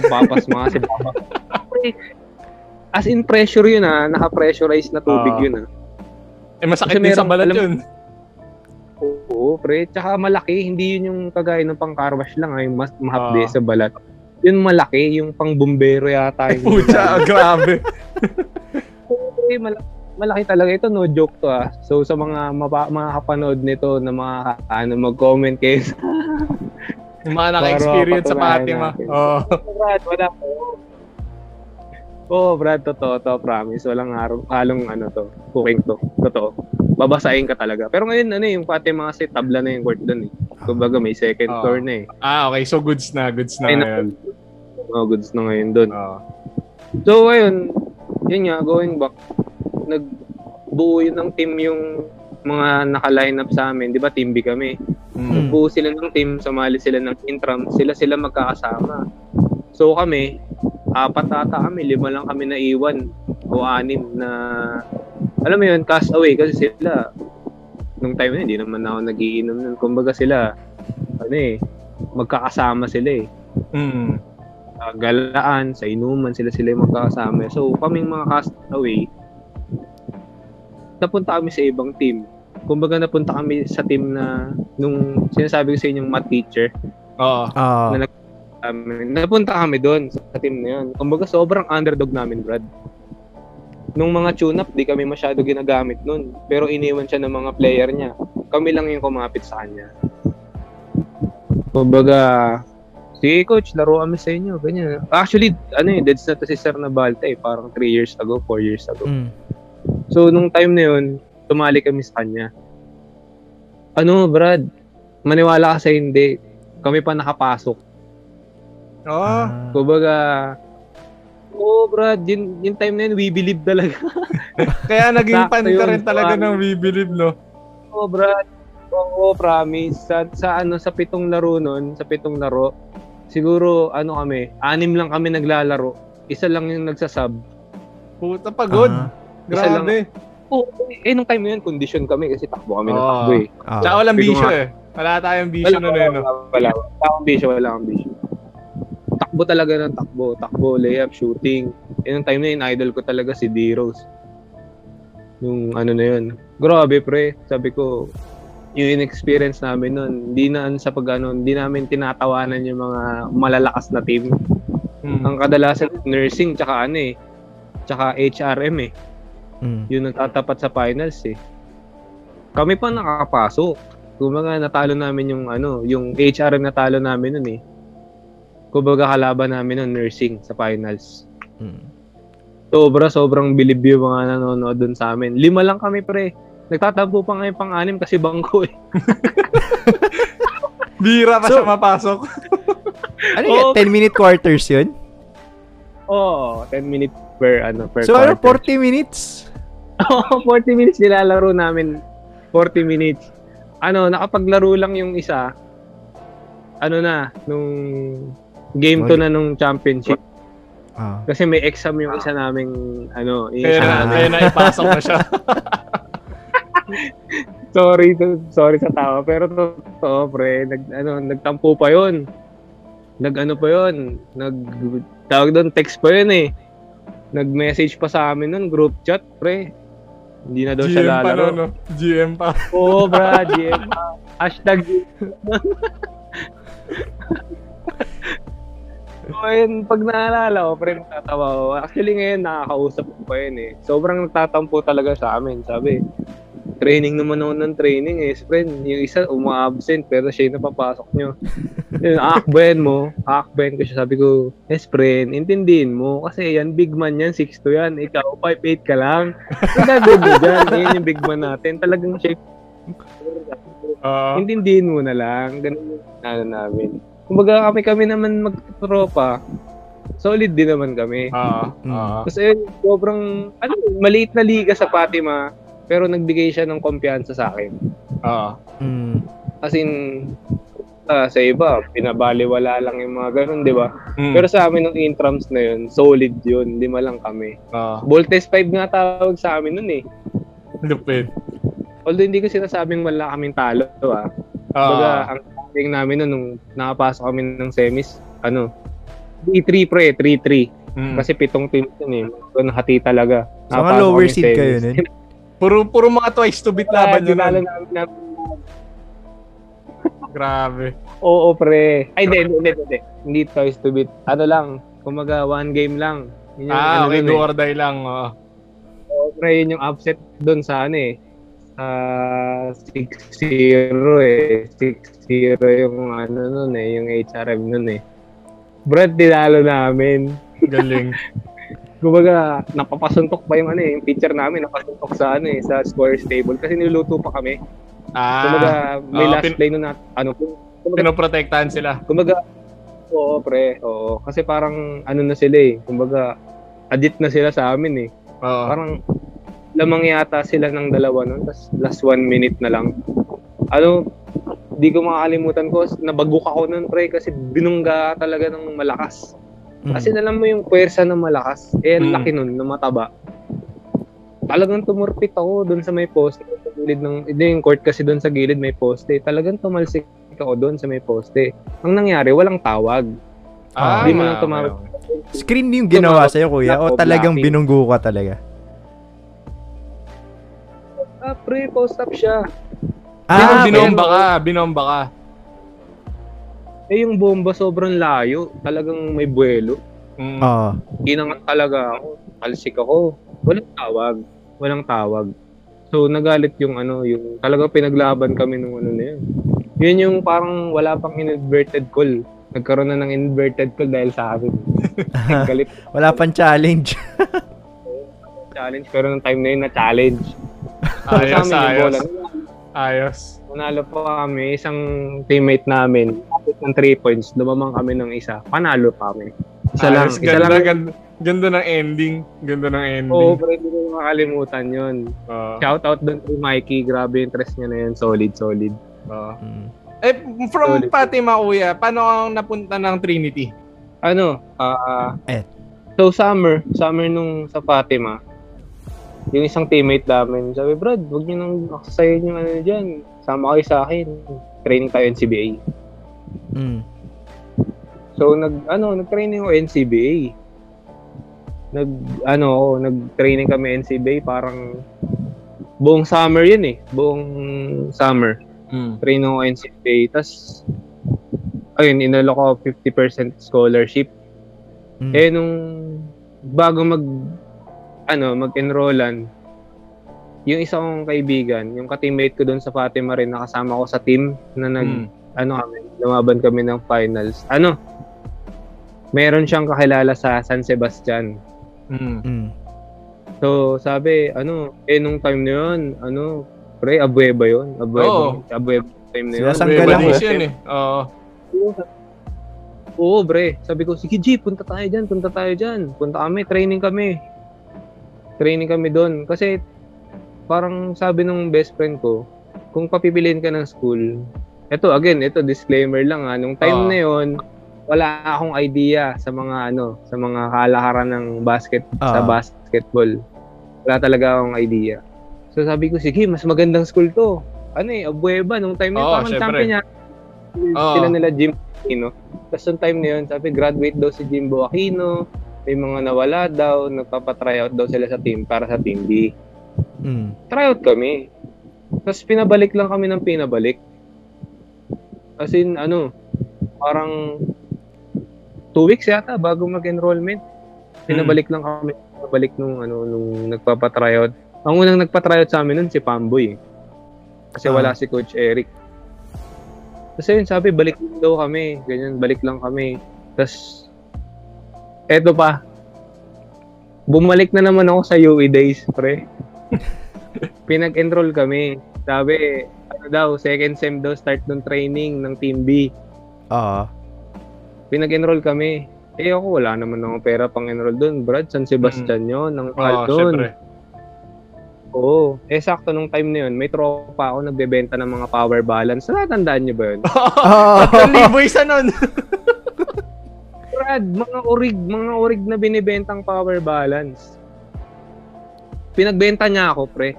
Papas mga si Papa. As in pressure yun ah, naka-pressurize na tubig Ah. yun ah. Eh, masakit din sa balat alam- yun. Oo, pre. Tsaka malaki, hindi yun yung kagaya ng pang car wash lang ah, yung mas mahapde Ah. sa balat. Yun malaki, yung pang bumbero yata. Yung Pucha, grabe. Eh, mal- malaki talaga ito, no joke to ah. So sa mga mapa- makakapanood nito na mga ano mag-comment kayo sa Yung mga naka-experience sa Fatima. Oo. Brad, wala po. Oh, Brad, totoo to, promise. Walang araw, halong ano to, cooking to. Totoo. Babasahin ka talaga. Pero ngayon, ano yung Fatima kasi tabla na yung court doon eh. Kumbaga may second floor na eh. Ah, okay. So, goods na. Goods na Ay, ngayon. Mga goods na ngayon doon. Oo. So, ayun, yun nga, going back, nagbuo yun ng team yung mga naka-line up sa amin. Di ba, team B kami. Mm. Buo sila ng team, sumali sila ng intram, sila-sila magkakasama. So kami, apat ata kami, lima lang kami na iwan o anim na alam mo yun, cast away kasi sila nung time na hindi naman ako nagiinom nun. Kumbaga sila, ano eh, magkakasama sila eh. Mm. Sa galaan, sa inuman, sila-sila yung magkakasama. So kaming mga cast away, napunta kami sa ibang team. Kumbaga napunta kami sa team na nung sinasabi ko sa inyong math teacher, Oo. Ah. Na- um, napunta kami doon sa team na yun. Kumbaga sobrang underdog namin, Brad. Nung mga tune-up, di kami masyado ginagamit nun. Pero iniwan siya ng mga player niya. Kami lang yung kumapit sa kanya. Kumbaga, sige coach, laro kami sa inyo. Ganyan. Actually, ano eh, deads na to si Sir Nabalta eh. Parang 3 years ago, 4 years ago. Mm. So, nung time na yun, tumali kami sa kanya. Ano, Brad? Maniwala ka sa hindi. Kami pa nakapasok. Oo. Ah. Kumbaga, oo, Brad, yun, yung time na yun, we believe talaga. Kaya naging Sakto fan ka rin talaga ng We Believe, no? oo, Brad. Oo, promise. Sa, sa, ano, sa pitong laro nun, sa pitong laro, siguro, ano kami, anim lang kami naglalaro. Isa lang yung nagsasub. Puta, pagod. Ah. Grabe. Oo, eh, nung time na yun, condition kami kasi takbo kami ng Oo. takbo eh. Ah. Tsaka walang bisyo eh. Wala tayong bisyo na wala, yun, no? wala, wala, wala akong bisyo, wala akong bisyo. Takbo talaga ng takbo. Takbo, layup, shooting. Yun yung time na yun, idol ko talaga si D-Rose. Yung ano na yun. Grabe pre, sabi ko, yung in-experience namin nun, hindi na ano sa pag ano, hindi namin tinatawanan yung mga malalakas na team. Hmm. Ang kadalasan, nursing, tsaka ano eh, tsaka HRM eh Mm. yung nagtatapat sa finals eh. Kami pa nakakapasok. Kumbaga natalo namin yung ano, yung HRM natalo namin nun eh. Kumbaga kalaban namin ng nursing sa finals. Mm. Sobra, sobrang bilib yung mga nanonood dun sa amin. Lima lang kami pre. Nagtatampo pa ngayon pang-anim kasi bangko eh. Bira pa So- siya mapasok. Ano yun? Oo. 10 minute quarters yun? Oo, 10 minutes per ano per So ano, quarter. 40 minutes? Oo, 40 minutes nilalaro namin. 40 minutes. Ano, nakapaglaro lang yung isa. Ano na, nung game to na nung championship. Ah. Kasi may exam yung isa naming, ano, yung Kaya isa na, namin. kaya na ipasok na siya. Sorry, to, sorry sa tawa. Pero totoo, pre. Nag, ano, nagtampo pa yon Nag, ano pa yon Nag, tawag doon, text pa yun eh. Nag-message pa sa amin nun, group chat, pre. Hindi na daw siya GM pa, lalaro. no, no? GM pa. Oo, brad. Yeah. Hashtag. so, ayun, pag naalala ko, pre, natatawa ko. Actually, ngayon, nakakausap ko pa yun eh. Sobrang nagtatampo talaga sa amin. Sabi, training naman ako ng training eh. Friend, yung isa uma-absent pero siya yung napapasok nyo. Yun, aakbayan mo, aakbayan ko siya. Sabi ko, yes friend, intindihin mo. Kasi yan, big man yan, 6'2 yan. Ikaw, 5'8 ka lang. Ang gagawin mo dyan, yan yung big man natin. Talagang siya Oo. intindihin mo na lang. Ganun yung ano namin. Kumbaga kami-kami naman magtropa. Solid din naman kami. Oo. Mm. Oo. Kasi ayun, sobrang, ano, maliit na liga sa Fatima, pero nagbigay siya ng kumpiyansa sa akin. Oo. Mm. As in, ah, sa iba, pinabaliwala lang yung mga ganun, di ba? Mm. Pero sa amin, nung intrams na yun, solid yun, lima lang kami. Oo. Voltes 5 nga tawag sa amin nun eh. Lupit. Although hindi ko sinasabing wala kaming talo, ah. Oo. Kumbaga, ang sabi namin nun, nung nakapasok kami ng semis, ano, 3-3 pre, 3-3. Mm. Kasi pitong team yun eh. Hati talaga. So, mga lower seed kayo nun? Puro, puro mga twice to beat laban yun. Dinalo nun. namin na, Grabe. oo pre. Ay, hindi, hindi, hindi, hindi. Twice to beat. Ano lang, kumaga one game lang. Yun yung Ah, ano okay. Do eh. or die lang. Oo. Oo, pre, yun yung upset doon sa ano eh. Sa 6-0 eh. 6-0 yung ano nun eh, yung HRM nun eh. Brad, tinalo namin. Galing. Kumbaga, napapasuntok pa yung ano eh, yung pitcher namin, napasuntok sa ano eh, sa scores table kasi niluluto pa kami. Kumbaga, Ah, may ah, last pin- play nun na, ano kumbaga, pinoprotektahan sila. kumbaga, oo pre, oo. Kasi parang, ano na sila eh, kumbaga, addict na sila sa amin eh. Oo. Parang, lamang yata sila ng dalawa nun, tas last one minute na lang. Ano, di ko makakalimutan ko, nabagok ako nun pre, kasi binungga talaga ng malakas. Mm. Kasi alam mo yung puwersa ng malakas, eh ang Mm. laki nun, na mataba. Talagang tumurpit ako doon sa may poste, sa gilid ng, hindi yung court kasi doon sa gilid may poste. Talagang tumalsik ako doon sa may poste. Ang nangyari, walang tawag. Ah, Di mo lang tumawag. Screen yung ginawa sa'yo, kuya? O talagang binunggo ka talaga? pre, post-up siya. Ah, binomba ka, binomba ka. Eh, yung bomba sobrang layo. Talagang may buwelo. Mm. Oo. Inangat talaga ako. Talsik ako. Walang tawag. Walang tawag. So, nagalit yung ano, yung talagang pinaglaban kami nung ano na yun. Yun yung parang wala pang inverted call. Nagkaroon na ng inverted call dahil sa akin. Galit Wala pang challenge. challenge pero nung time na yun na challenge. Ayos, ayos. Ayos. Nanalo pa kami, isang teammate namin, kapit ng 3 points, dumamang kami ng isa, panalo pa kami. Isa lang, Ayos. isa Ganda, lang. ganda, ganda ng ending. Ganda ng ending. Oo, pero hindi ko makalimutan yun. Oo. Shout out doon kay Mikey, grabe yung interest niya na yun, solid, solid. Mm. Eh, from Solid. Fatima, kuya, paano kang napunta ng Trinity? Ano, ah, Eh. so summer, summer nung sa Fatima, yung isang teammate namin, sabi, Brad, huwag niyo nang aksayin yung ano dyan. Sama kayo sa akin. Training tayo NCBA. Mm. So nag ano, nag-training ako NCBA. Nag ano, ako, nag-training kami NCBA parang buong summer 'yun eh, buong summer. Mm. Training ako NCBA. Tas ayun, inalo ko 50% scholarship. Mm. Eh nung bago mag ano, mag-enrollan, yung isa kong kaibigan, yung ka-teammate ko doon sa Fatima rin, nakasama ko sa team na nag Mm. Ano kami, lumaban kami ng finals. Ano? Meron siyang kakilala sa San Sebastian. Mm. Mm. So, sabi, ano, eh nung time na yun, ano, pre, abueva yun. Abueva, Oo. abueva time na yun. Sila sang May galang, edition eh. Oo. Oo, bre. Sabi ko, sige G, punta tayo dyan, punta tayo dyan. Punta kami, training kami. Training kami doon. Kasi, parang sabi ng best friend ko, kung papipiliin ka ng school, eto again, ito disclaimer lang ha, nung time Oo. na yon wala akong idea sa mga ano, sa mga kalakaran ng basket sa Ah. basketball. Wala talaga akong idea. So sabi ko, sige, mas magandang school to. Ano eh, Abueva, nung time na yun, parang champion niya. Sila nila Jim Aquino. Tapos nung time na yun, sabi, graduate daw si Jimbo Aquino. May mga nawala daw, nagpapatryout daw sila sa team para sa Team B. Mm. Tryout kami. Tapos pinabalik lang kami ng pinabalik. As in, ano, parang two weeks yata bago mag-enrollment. Pinabalik lang kami. Pinabalik nung, ano, nung nagpapatryout. Ang unang nagpatryout sa amin nun si Pamboy. eh. Kasi Ah. wala si Coach Eric. Tapos yun, sabi, balik lang daw kami. Ganyan, balik lang kami. Tapos, eto pa. Bumalik na naman ako sa UE days, pre. Pinag-enroll kami. Sabi, ano daw, second sem daw start ng training ng Team B. Oo. Pinag-enroll kami. Eh ako, wala naman akong pera pang enroll doon. Brad, San Sebastian yun, ng Oo, Alton. syempre. Oo. Eh, sakto nung time na yun, may tropa ako nagbebenta ng mga power balance. Natatandaan niyo ba yun? Oo. Tatlong libo isa nun. Brad, mga orig, mga orig na binibentang power balance. Pinagbenta niya ako, pre.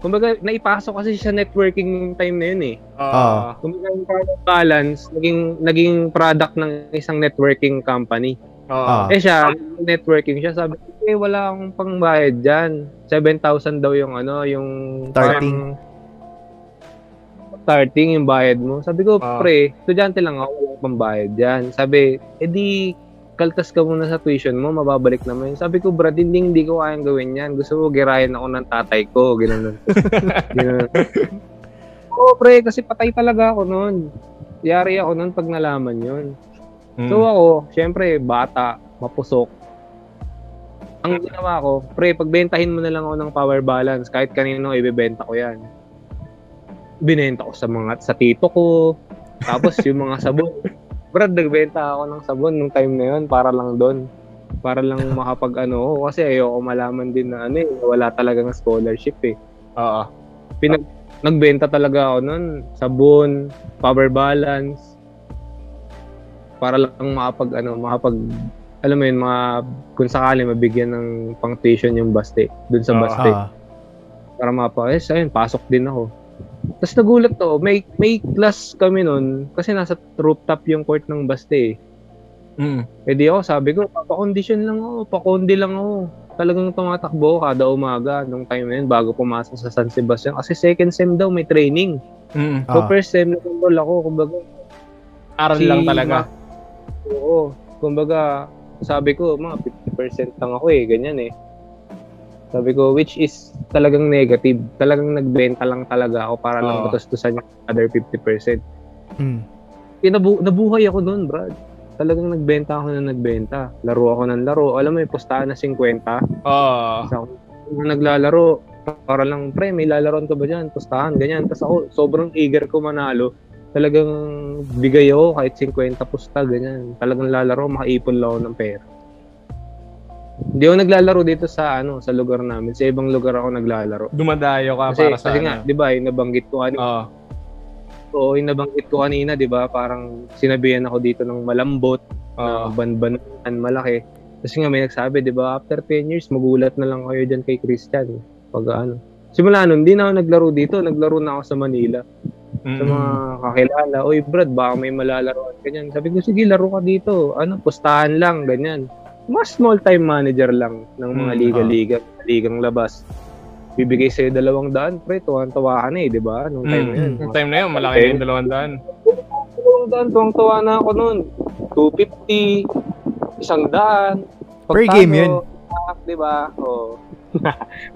Kumbaga, naipasok kasi sa networking nung time na yun eh. Oo. Kumbaga, yung balance, naging, naging product ng isang networking company. Ah. Eh siya, networking siya, sabi, eh, wala akong pangbayad dyan. 7,000 daw yung ano, yung... Starting. parang- starting yung bayad mo. Sabi ko, Ah. pre, estudyante lang ako, wala pang bayad dyan. Sabi, edi, kaltas ka muna sa tuition mo, mababalik naman. yun. Sabi ko, brad, hindi, hindi ko kayang gawin yan. Gusto ko, girayan ako ng tatay ko. Gano'n. Gano'n. Oo, pre, kasi patay talaga ako noon. Yari ako noon pag nalaman yun. Mm. So ako, syempre, bata, mapusok. Ang ginawa ko, pre, pagbentahin mo na lang ako ng power balance, kahit kanino ibebenta ko yan. Binenta ko sa mga, sa tito ko, tapos yung mga sabon. Brad, nagbenta ako ng sabon nung time na yun, para lang doon. Para lang makapag ano, ko, kasi ayoko malaman din na ano eh, wala talaga ng scholarship eh. Oo. Pinag, nagbenta talaga ako nun, sabon, power balance, para lang makapag, ano, makapag, alam mo yun, mga, kung sakali mabigyan ng pang tuition yung baste, dun sa baste. Ah. Para mapa, eh, ayun, pasok din ako. Tapos nagulat to, may, may class kami nun, kasi nasa rooftop yung court ng baste eh. Mm. Eh di ako, sabi ko, papakondisyon lang ako, pakondi lang ako. talagang tumatakbo ako kada umaga nung time na yun bago pumasok sa San Sebastian. Kasi second sem daw may training. Mm. So Ah. first sem nag-enroll ako, kumbaga. Aral si lang talaga. Ma- Oo. Kumbaga, sabi ko, mga 50% lang ako eh, ganyan eh. Sabi ko, which is talagang negative. Talagang nagbenta lang talaga ako para lang matustusan yung other 50%. Mm. Kinabu- nabuhay ako noon, Brad. Talagang nagbenta ako na nagbenta. Laro ako ng laro. Alam mo, yung pustahan na 50. Oo. Tapos ako, nung naglalaro, para lang, pre, may lalaroan ka ba dyan? Pustahan, ganyan. Tapos ako, sobrang eager ko manalo. Talagang bigay ako kahit 50 pusta, ganyan. Talagang lalaro, makaipon lang ako ng pera. Hindi ako naglalaro dito sa ano sa lugar namin. Sa ibang lugar ako naglalaro. Dumadayo ka Kasi, para sa kasi nga, ano. di ba, yung nabanggit ko kanina, Oo. Oo, yung nabanggit ko kanina, di ba, parang sinabihan ako dito ng malambot, na banbanan malaki. Kasi nga may nagsabi, di ba, after 10 years, magulat na lang kayo dyan kay Christian. Pag ano. Simula nun, hindi na ako naglaro dito, naglaro na ako sa Manila. Sa Mm. mga kakilala, Uy, Brad, baka may malalaroan ka dyan. Sabi ko, sige, laro ka dito. Ano, pustahan lang, ganyan. Mas small time manager lang ng mga Mm, liga-liga, ligang labas. Bibigay sa'yo dalawang daan, pre, tuwan-tuwa ka na eh, di ba? Nung time na yun. Mm. Yung time na yun, malaki na yung dalawang daan. Dalawang daan, tuwang-tuwa na ako noon. 250, isang daan. Per game yun. Di ba? Oo.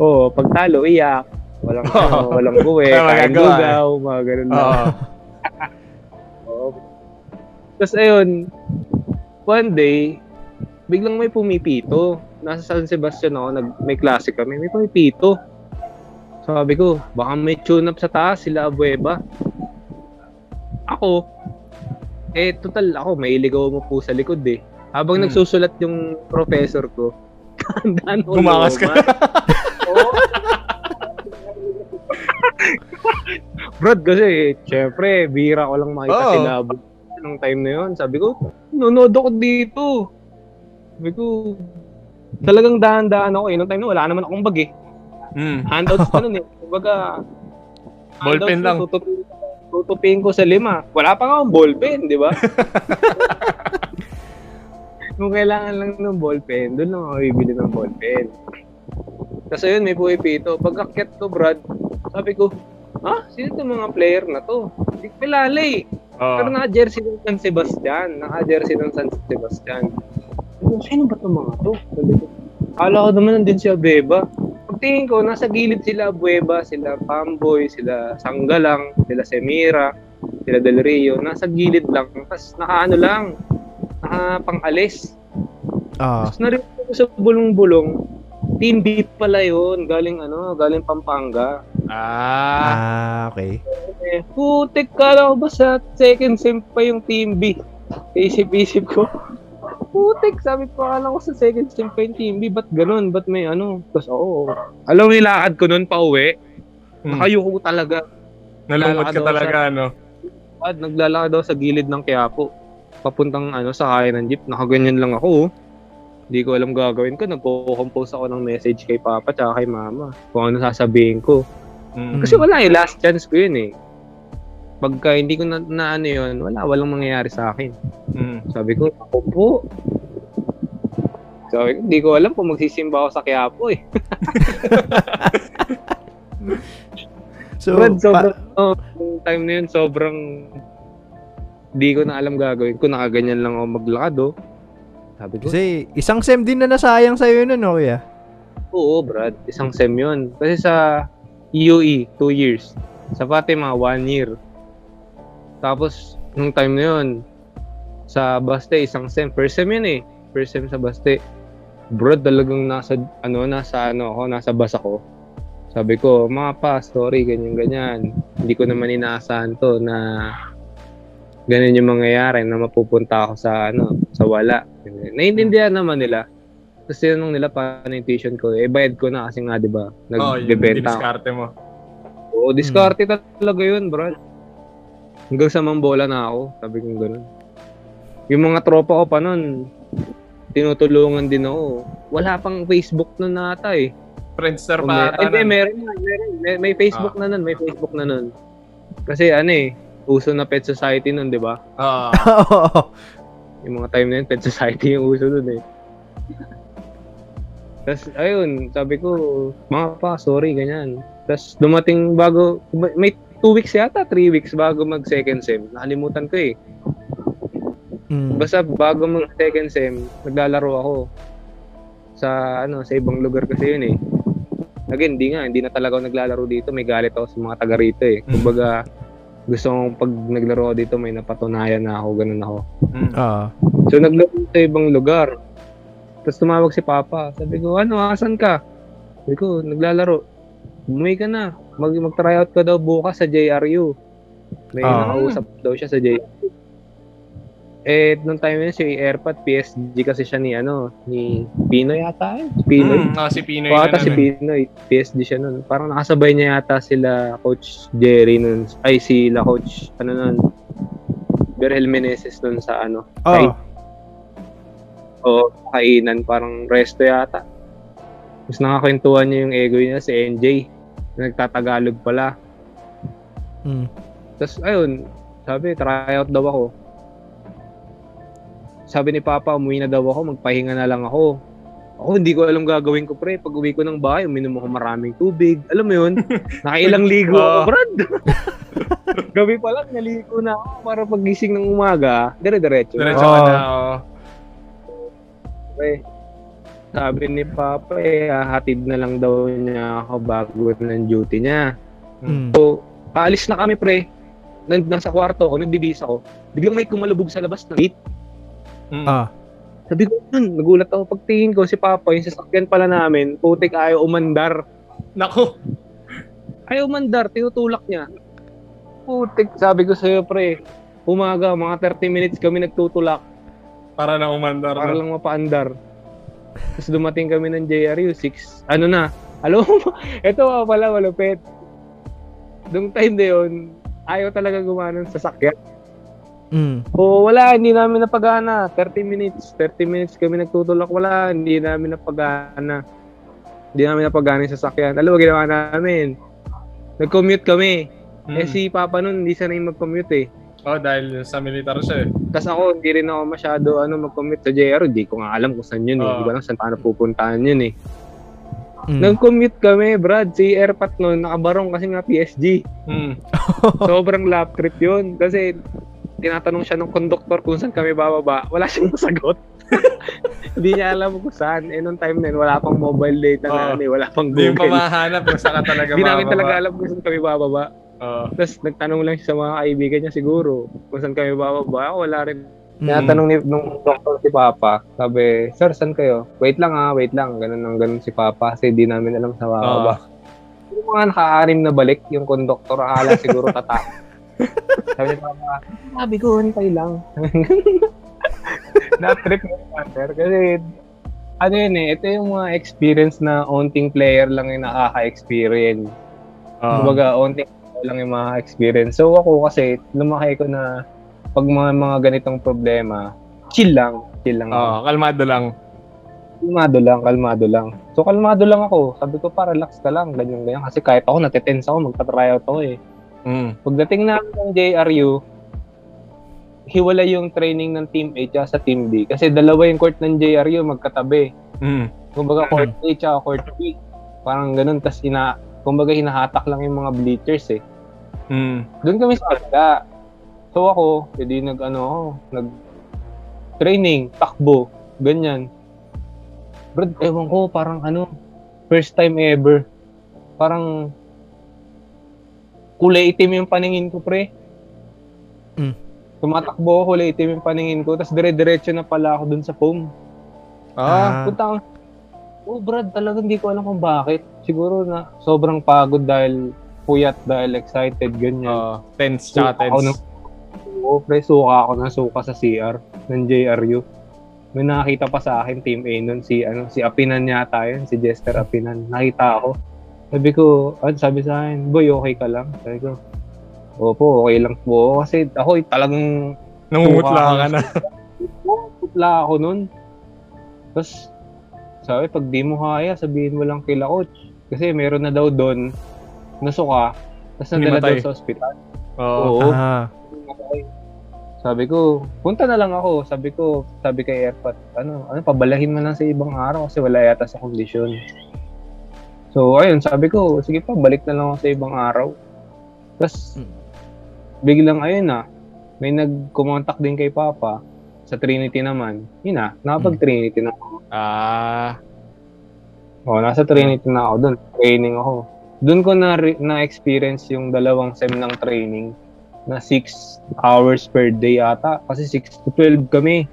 Oo, pagtalo, iyak. Walang, ano, walang buwe, Wala kain magagawa, eh. lugaw, mga ganun lang. Oo. Oo. Tapos ayun, one day, biglang may pumipito. Nasa San Sebastian ako, nag, may klase kami, may pumipito. Sabi ko, baka may tune-up sa taas, sila Abueva. Ako, eh, total ako, may iligaw mo po sa likod eh. Habang Hmm. nagsusulat yung professor ko, tandaan ko Gumakas ka. Oo. Brad, kasi, syempre, bira ko lang makita Oo. sila nung time na yun. Sabi ko, nanonood ako dito. Sabi ko, talagang dahan-dahan ako eh. Nung time na wala naman akong bag eh. Mm. Handouts pa nun eh. Kumbaga, Ballpen lang. Tutupin, tutupin ko sa lima. Wala pa nga akong ballpen, di ba? Kung kailangan lang ng ballpen, doon lang ako bibili ng ballpen. Kasi yun, may puipito. Pag akyat ko, Brad, sabi ko, ha? Sino itong mga player na to? Hindi ko kilala eh. Oo. Pero naka-jersey ng San Sebastian. Naka-jersey ng San Sebastian. Sino ba itong mga to? Sabi ko, Kala ko naman nandun si Abeba. Pagtingin ko, nasa gilid sila Abueva, sila Pamboy, sila Sanggalang, sila Semira, sila Del Rio. Nasa gilid lang. Tapos nakaano lang, nakapangalis. Ah. Tapos narinig ko sa bulong-bulong, Team B pala yun. Galing ano, galing Pampanga. Ah. Ah, okay. Eh, putik kala ko ba sa second sem pa yung Team B? Isip-isip ko. Putik, sabi ko akala ko sa second sem pa yung Team B. Ba't ganun? Ba't may ano? Tapos oo. Alam mo yung lakad ko nun pa uwi? Mm. Nakayuko talaga. Nalungkot ka talaga, ano? At naglalakad daw sa gilid ng Quiapo. Papuntang ano, sa kaya ng jeep. Nakaganyan lang ako. oh. Hindi ko alam gagawin ko. Nagpo-compose ako ng message kay Papa tsaka kay Mama. Kung ano sasabihin ko. Mm. Kasi wala eh, last chance ko yun eh. Pagka hindi ko na, na ano yun, wala, walang mangyayari sa akin. Mm. Sabi ko, ako po. Sabi ko, hindi ko alam kung magsisimba ako sa Quiapo eh. So, Brad, pa- sobrang, oh, yung time na yun, sobrang hindi ko na alam gagawin ko. Nakaganyan lang ako maglakad oh. Sabi ko, kasi isang sem din na nasayang sa'yo nun, no, kuya? oo Brad, isang sem yun. Kasi sa UE, 2 years. Sa Fatima, 1 year. Tapos, nung time na yun, sa Baste, isang sem. First sem yun eh. First sem sa Baste. Bro, talagang nasa, ano, nasa, ano ako, nasa bus ako. Sabi ko, mga pa, story, ganyan-ganyan. Hindi ko naman inaasahan to na ganun yung mangyayari na mapupunta ako sa, ano, sa wala. Naiintindihan naman nila. Kasi nung nila paano yung tuition ko, eh, bayad ko na kasi nga, di ba? Oo, yung Nagbebenta ako. diskarte mo. Oo, diskarte talaga yun, bro. Hanggang sa mambola na ako, sabi ko ganun. Yung mga tropa ko pa nun, tinutulungan din ako. Wala pang Facebook nun nata eh. Friendster O, pa may, ata. nun. meron, na, meron, may, may Facebook na nun, may Facebook na nun. Kasi ano eh, uso na Pet Society nun, di ba? Oo. Oo. Yung mga time na yun, Pet Society yung uso nun eh. Tapos, ayun, sabi ko, mga pa, sorry, ganyan. Tapos, dumating bago, may two weeks yata, three weeks bago mag second sem. Nakalimutan ko eh. Mm. Basta bago mag second sem, naglalaro ako. Sa, ano, sa ibang lugar kasi yun eh. Again, hindi nga, hindi na talaga ako naglalaro dito. May galit ako sa mga taga rito eh. Kumbaga, gusto kong pag naglaro ako dito, may napatunayan na ako, ganun ako. Mm. Ah. So naglaro sa ibang lugar. Tapos tumawag si Papa. Sabi ko, ano, asan ka? Sabi ko, naglalaro. Bumuwi ka na. Mag mag-tryout ka daw bukas sa JRU. May Ah. nakausap daw siya sa JRU. Eh, nung time na yun, si Airpat, PSG kasi siya ni, ano, ni Pinoy yata eh. Pinoy. Mm. Ah, si Pinoy O ata si. Pinoy, PSG siya nun. Parang nakasabay niya yata sila Coach Jerry nun. Ay, sila Coach, ano nun, Berhel Meneses nun sa ano, Oh. o kainan, parang resto yata. Tapos nakakwentuhan niya yung ego niya si NJ. Nagtatagalog pala. Mm. Tapos ayun, sabi, try out daw ako. Sabi ni Papa, umuwi na daw ako, magpahinga na lang ako. Ako, hindi ko alam gagawin ko, pre. Pag uwi ko ng bahay, uminom ako maraming tubig. Alam mo yun? Nakailang ligo ako, Oo. Brad. Gabi pa lang, naligo na ako para pagising ng umaga, dire-diretso. Diretso ka na, oh. Pre, sabi ni Papa, eh, hatid na lang daw niya ako bago ng duty niya. Mm. So, paalis na kami, pre. Nan- Nasa kwarto ako, nagbibis ako. Biglang may kumalubog sa labas ng gate. Mm. Ah. Sabi ko, "Yun," nagulat ako pagtingin ko si Papa, yung sasakyan pala namin, putik ayaw umandar. Naku. Ayaw umandar, tinutulak niya. Putik, sabi ko sa'yo, pre, umaga, mga 30 minutes kami nagtutulak Para na umandar. para na. lang mapaandar. Tapos dumating kami ng JRU, 6, ano na, alam mo, ito pa pala, malupit. Nung time na yun, ayaw talaga gumana ng sasakyan. Mm. O wala, hindi namin napagana. 30 minutes, 30 minutes kami nagtutulak. Wala, hindi namin napagana. Hindi namin napagana yung sasakyan. Alam mo, ginawa namin. Nag-commute kami. Mm. Eh si Papa nun, hindi sanay mag-commute eh. Oh, dahil sa militar siya eh. Tapos ako, hindi rin ako masyado ano, mag-commute sa JR. Hindi ko nga alam kung saan yun eh. Oo. Hindi ko alam saan paano pupuntahan yun eh. Mm. Nag-commute kami, Brad. Si Airpat nun, nakabarong kasi nga PSG. Mm. Sobrang lap trip yun. Kasi tinatanong siya ng konduktor kung saan kami bababa. Wala siyang sagot. Hindi niya alam kung saan. Eh, nung time na yun, wala pang mobile data na Oo. ano eh. Wala pang Hindi mo pa Google. mahanap kung saan ka talaga Hindi namin bababa. talaga alam kung saan kami bababa. Oo. Tapos nagtanong lang siya sa mga kaibigan niya siguro kung saan kami bababa. Ako wala rin. Mm. Tinatanong ni nung doktor si Papa, sabi, Sir, saan kayo? Wait lang ha, wait lang. Ganun ang ganun si Papa kasi di namin alam sa bababa. Yung mga nakaanim na balik, yung konduktor, akala siguro tatak. sabi ni Papa, sabi ko, hintay lang. Na-trip mo yung sir. Kasi, ano yun eh, ito yung mga experience na onting player lang yung nakaka-experience. Oo. Kumbaga, onting lang yung mga experience. So ako kasi, lumaki ko na pag mga, mga ganitong problema, chill lang. Chill lang. Oo, kalmado lang. Kalmado lang, kalmado lang. So kalmado lang ako. Sabi ko, para relax ka lang, ganyan, ganyan. Kasi kahit ako, natitense ako, magpa-tryout ako eh. Mm. Pagdating namin ng JRU, hiwalay yung training ng Team A tsaka sa Team B. Kasi dalawa yung court ng JRU magkatabi. Mm. Kumbaga court A tsaka court B. Parang ganun. Tapos ina, kumbaga hinahatak lang yung mga bleachers eh. Mm. Doon kami sa kabila. So ako, edi nag ano ako, nag training, takbo, ganyan. Brad, ewan ko, parang ano, first time ever. Parang kulay itim yung paningin ko, pre. Mm. Tumatakbo ako, kulay itim yung paningin ko, tapos dire-diretso na pala ako dun sa foam. Ah. Ah. Punta ako, oh Brad, talagang hindi ko alam kung bakit. Siguro na sobrang pagod dahil puyat, dahil excited, ganyan. Oo. tense tsaka Suka ako tense. ng, oo, pre, suka ako ng suka sa CR ng JRU. May nakakita pa sa akin, Team A nun, si, ano, si Apinan yata yun, si Jester Apinan. Nakita ako. Sabi ko, ano, sabi sa akin, boy, okay ka lang? Sabi ko, opo, okay lang po. ako." Kasi ako talagang Nangungutla ka na. putla ako nun. Tapos, sabi, pag di mo kaya, sabihin mo lang kila coach. Kasi meron na daw doon, nasuka, tapos nadala daw sa ospital. Oo. Oo. Ah. Sabi ko, punta na lang ako. Sabi ko, sabi kay Airpat, ano, ano, pabalahin mo lang sa ibang araw kasi wala yata sa kondisyon. So, ayun, sabi ko, sige pa, balik na lang ako sa ibang araw. Tapos, Mm. biglang, ayun na, may nag-contact din kay Papa sa Trinity naman. Yun na, nakapag-Trinity na ako. Ah, Oh, nasa Trinity na ako doon. Training ako. Doon ko na na-experience yung dalawang sem ng training na 6 hours per day ata. Kasi 6 to 12 kami.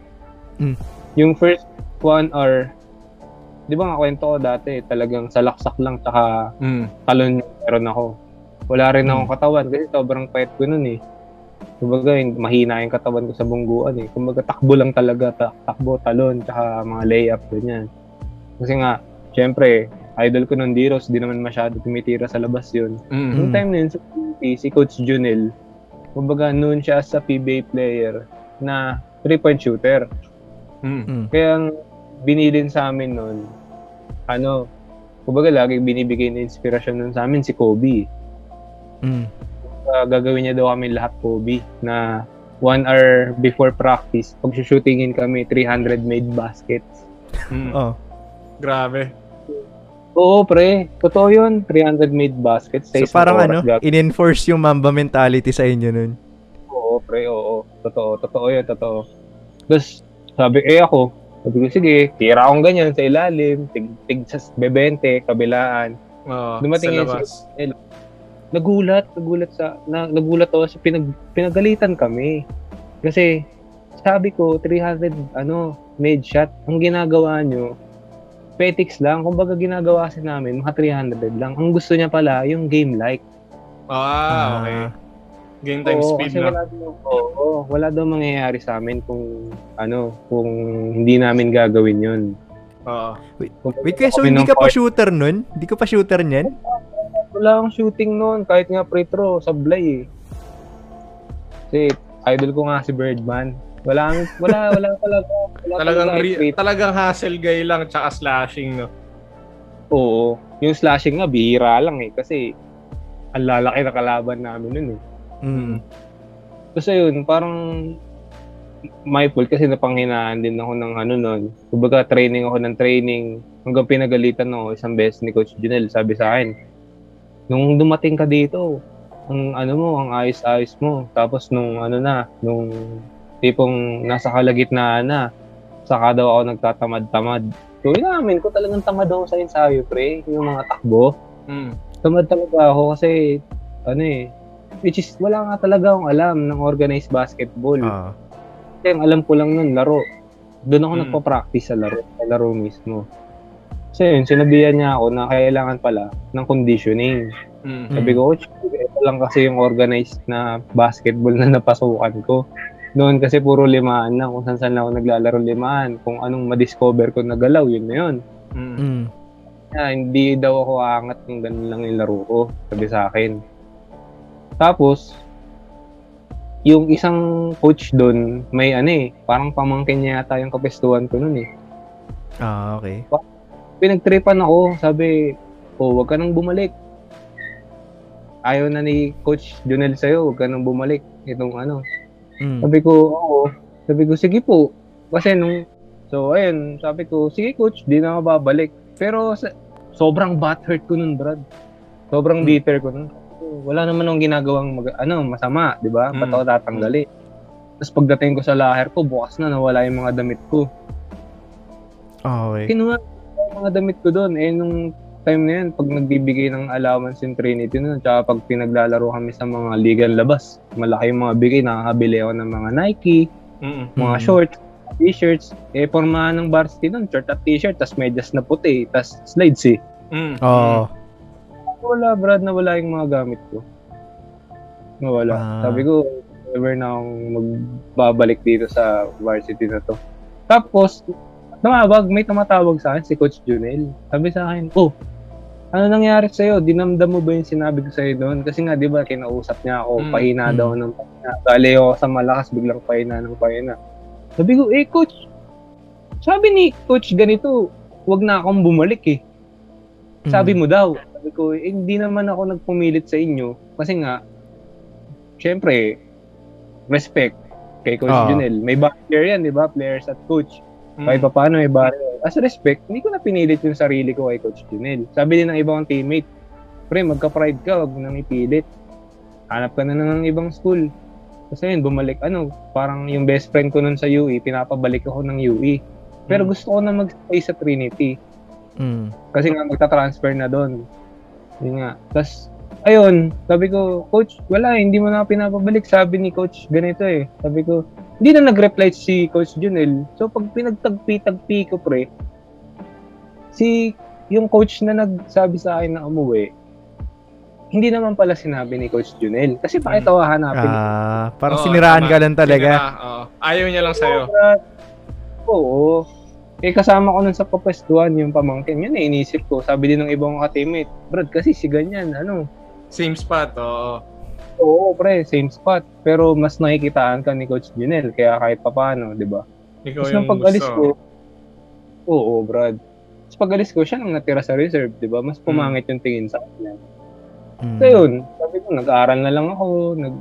Mm. Yung first one hour, di ba nga kwento ko dati, talagang salaksak lang tsaka mm. talon yung meron ako. Wala rin akong katawan kasi sobrang payat ko nun eh. Kumbaga, yung- mahina yung katawan ko sa bungguan eh. Kumbaga, takbo lang talaga. Ta- takbo, talon, tsaka mga layup, ganyan. Kasi nga, syempre, idol ko nun Diros, di naman masyado tumitira sa labas yun. Mm. Yung Mm. time na yun, si Coach Junel, kumbaga, noon siya sa PBA player na three-point shooter. Mm. Mm. Kaya ang binilin sa amin noon, ano, kumbaga lagi binibigay na inspirasyon nun sa amin si Kobe. Mm. Uh, gagawin niya daw kami lahat Kobe na one hour before practice, pag shootingin kami 300 made baskets. Mm. Oh. Grabe. Oo, pre. Totoo yun. 300 made baskets. Sa So parang ano, gag- in-enforce yung Mamba mentality sa inyo nun. Oo, pre. Oo. Totoo. Totoo yun. Totoo. Tapos, sabi, eh ako, sabi ko, sige, tira akong ganyan sa ilalim, tig, tig sa bebente, kabilaan. Oo, Dumating sa yun labas. nagulat, nagulat sa na, nagulat ako sa pinag, pinagalitan kami. Kasi sabi ko 300 ano, made shot. Ang ginagawa nyo petics lang. Kumbaga ginagawa kasi namin mga 300 lang. Ang gusto niya pala yung game like. Ah, okay. Game time Oo, speed kasi na. wala daw, oo, wala daw mangyayari sa amin kung ano, kung hindi namin gagawin 'yun. Oo. Wait, kaya so hindi ka pa part- shooter nun? Hindi ka pa shooter niyan? wala akong shooting noon kahit nga free throw sablay eh. Kasi idol ko nga si Birdman. Wala kami- wala wala talaga. Wala Talagang talaga re- talagang hustle guy lang tsaka slashing no. Oo. Yung slashing nga bihira lang eh kasi ang lalaki na kalaban namin noon eh. Mm. Tapos ayun, parang my fault kasi napanghinaan din ako ng ano noon. Kumbaga training ako ng training hanggang pinagalitan ako isang beses ni Coach Junel. Sabi sa akin, nung dumating ka dito, ang ano mo, ang ayos-ayos mo. Tapos nung ano na, nung tipong nasa kalagitnaan na, saka daw ako nagtatamad-tamad. So inamin ko talagang tamad ako sa ensayo, pre. Yung mga takbo Mm. tamad talaga ako kasi ano eh which is wala nga talaga akong alam ng organized basketball. Ah. Kasi alam ko lang nun laro. Doon ako Mm. nagpa-practice sa laro, sa laro mismo. So yun, sinabihan niya ako na kailangan pala ng conditioning. Mm. Sabi ko, coach, ito lang kasi yung organized na basketball na napasukan ko. Noon kasi puro limaan lang, kung saan saan lang ako naglalaro limaan. Kung anong ma-discover ko na galaw, yun na yun. Mm. Mm. na hindi daw ako aangat kung ganun lang yung laro ko, sabi sa akin. Tapos, yung isang coach doon, may ano eh, parang pamangkin niya yata yung kapestuhan ko noon eh. Ah, okay. Pinagtripan ako, sabi, oh, wag ka nang bumalik. Ayaw na ni Coach Junel sa'yo, wag ka nang bumalik. Itong ano. Mm. Sabi ko, oo. Sabi ko, sige po. Kasi nung, so ayun, sabi ko, sige coach, di na ako babalik. Pero sa, sobrang butthurt ko nun, Brad. Sobrang Hmm. bitter ko nun. Wala naman akong ginagawang mag, ano, masama, di ba? Ba't Hmm. ako tatanggalin? Tapos pagdating ko sa laher ko, bukas na, nawala yung mga damit ko. Ah, okay. Kinuha yung mga damit ko doon. Eh, nung time na yun, pag nagbibigay ng allowance yung Trinity nun, tsaka pag pinaglalaro kami sa mga ligan labas, malaki yung mga bigay, nakakabili ako ng mga Nike, Mm. mga shorts, t-shirts. Eh, formahan ng varsity nun, short at t-shirt, tas medyas na puti, tas slides eh. Mm. Oo. Wala, Brad, nawala yung mga gamit ko. Nawala. Ah. Sabi ko, never na akong magbabalik dito sa varsity na to. Tapos, tumawag, may tumatawag sa akin, si Coach Junel. Sabi sa akin, oh, ano nangyari sa'yo? Dinamdam mo ba yung sinabi ko sa'yo doon? Kasi nga, di ba, kinausap niya ako, Mm, pahina mm. daw ng pahina. Gali ako sa malakas, biglang pahina ng pahina. Sabi ko, eh, Coach, sabi ni Coach ganito, wag na akong bumalik eh. Sabi Mm. mo daw. Sabi ko, eh, hindi naman ako nagpumilit sa inyo. Kasi nga, syempre, respect. kay Coach Oo. Junel. May barrier yan, di ba? Players at coach. Mm. Kahit pa paano may barrier. As respect, hindi ko na pinilit yung sarili ko kay Coach Junel. Sabi din ng ibang teammate, pre, magka-pride ka, wag mo nang ipilit. Hanap ka na ng ibang school. Kasi yun, bumalik, ano, parang yung best friend ko nun sa UE, pinapabalik ako ng UE. Pero Mm. gusto ko na mag-stay sa Trinity. Mm. Kasi nga magta-transfer na doon. Yun nga. Tapos, ayun, sabi ko, Coach, wala, hindi mo na pinapabalik. Sabi ni Coach, ganito eh. Sabi ko, hindi na nag-reply si Coach Junel. So, pag pinagtagpi-tagpi ko, pre, si, yung coach na nagsabi sa akin na umuwi, hindi naman pala sinabi ni Coach Junel. Kasi bakit ako hanapin? Ah, parang Oo, siniraan tama. ka lang talaga. Sinira, oo. Ayaw niya lang sa'yo. Oo. Eh, kasama ko nun sa kapwestuhan yung pamangkin. Yun eh, inisip ko. Sabi din ng ibang ka-teammate, Brad, kasi si ganyan, ano, Same spot, oo. Oo, pre, same spot. Pero mas nakikitaan ka ni Coach Junel, kaya kahit papano, di ba? Ikaw Tapos yung pag-alis gusto. ko, oo, Brad. Tapos pag-alis ko, siya nang natira sa reserve, di ba? Mas Hmm. pumangit yung tingin sa kanya. Mm. So yun, sabi ko, nag-aaral na lang ako, nag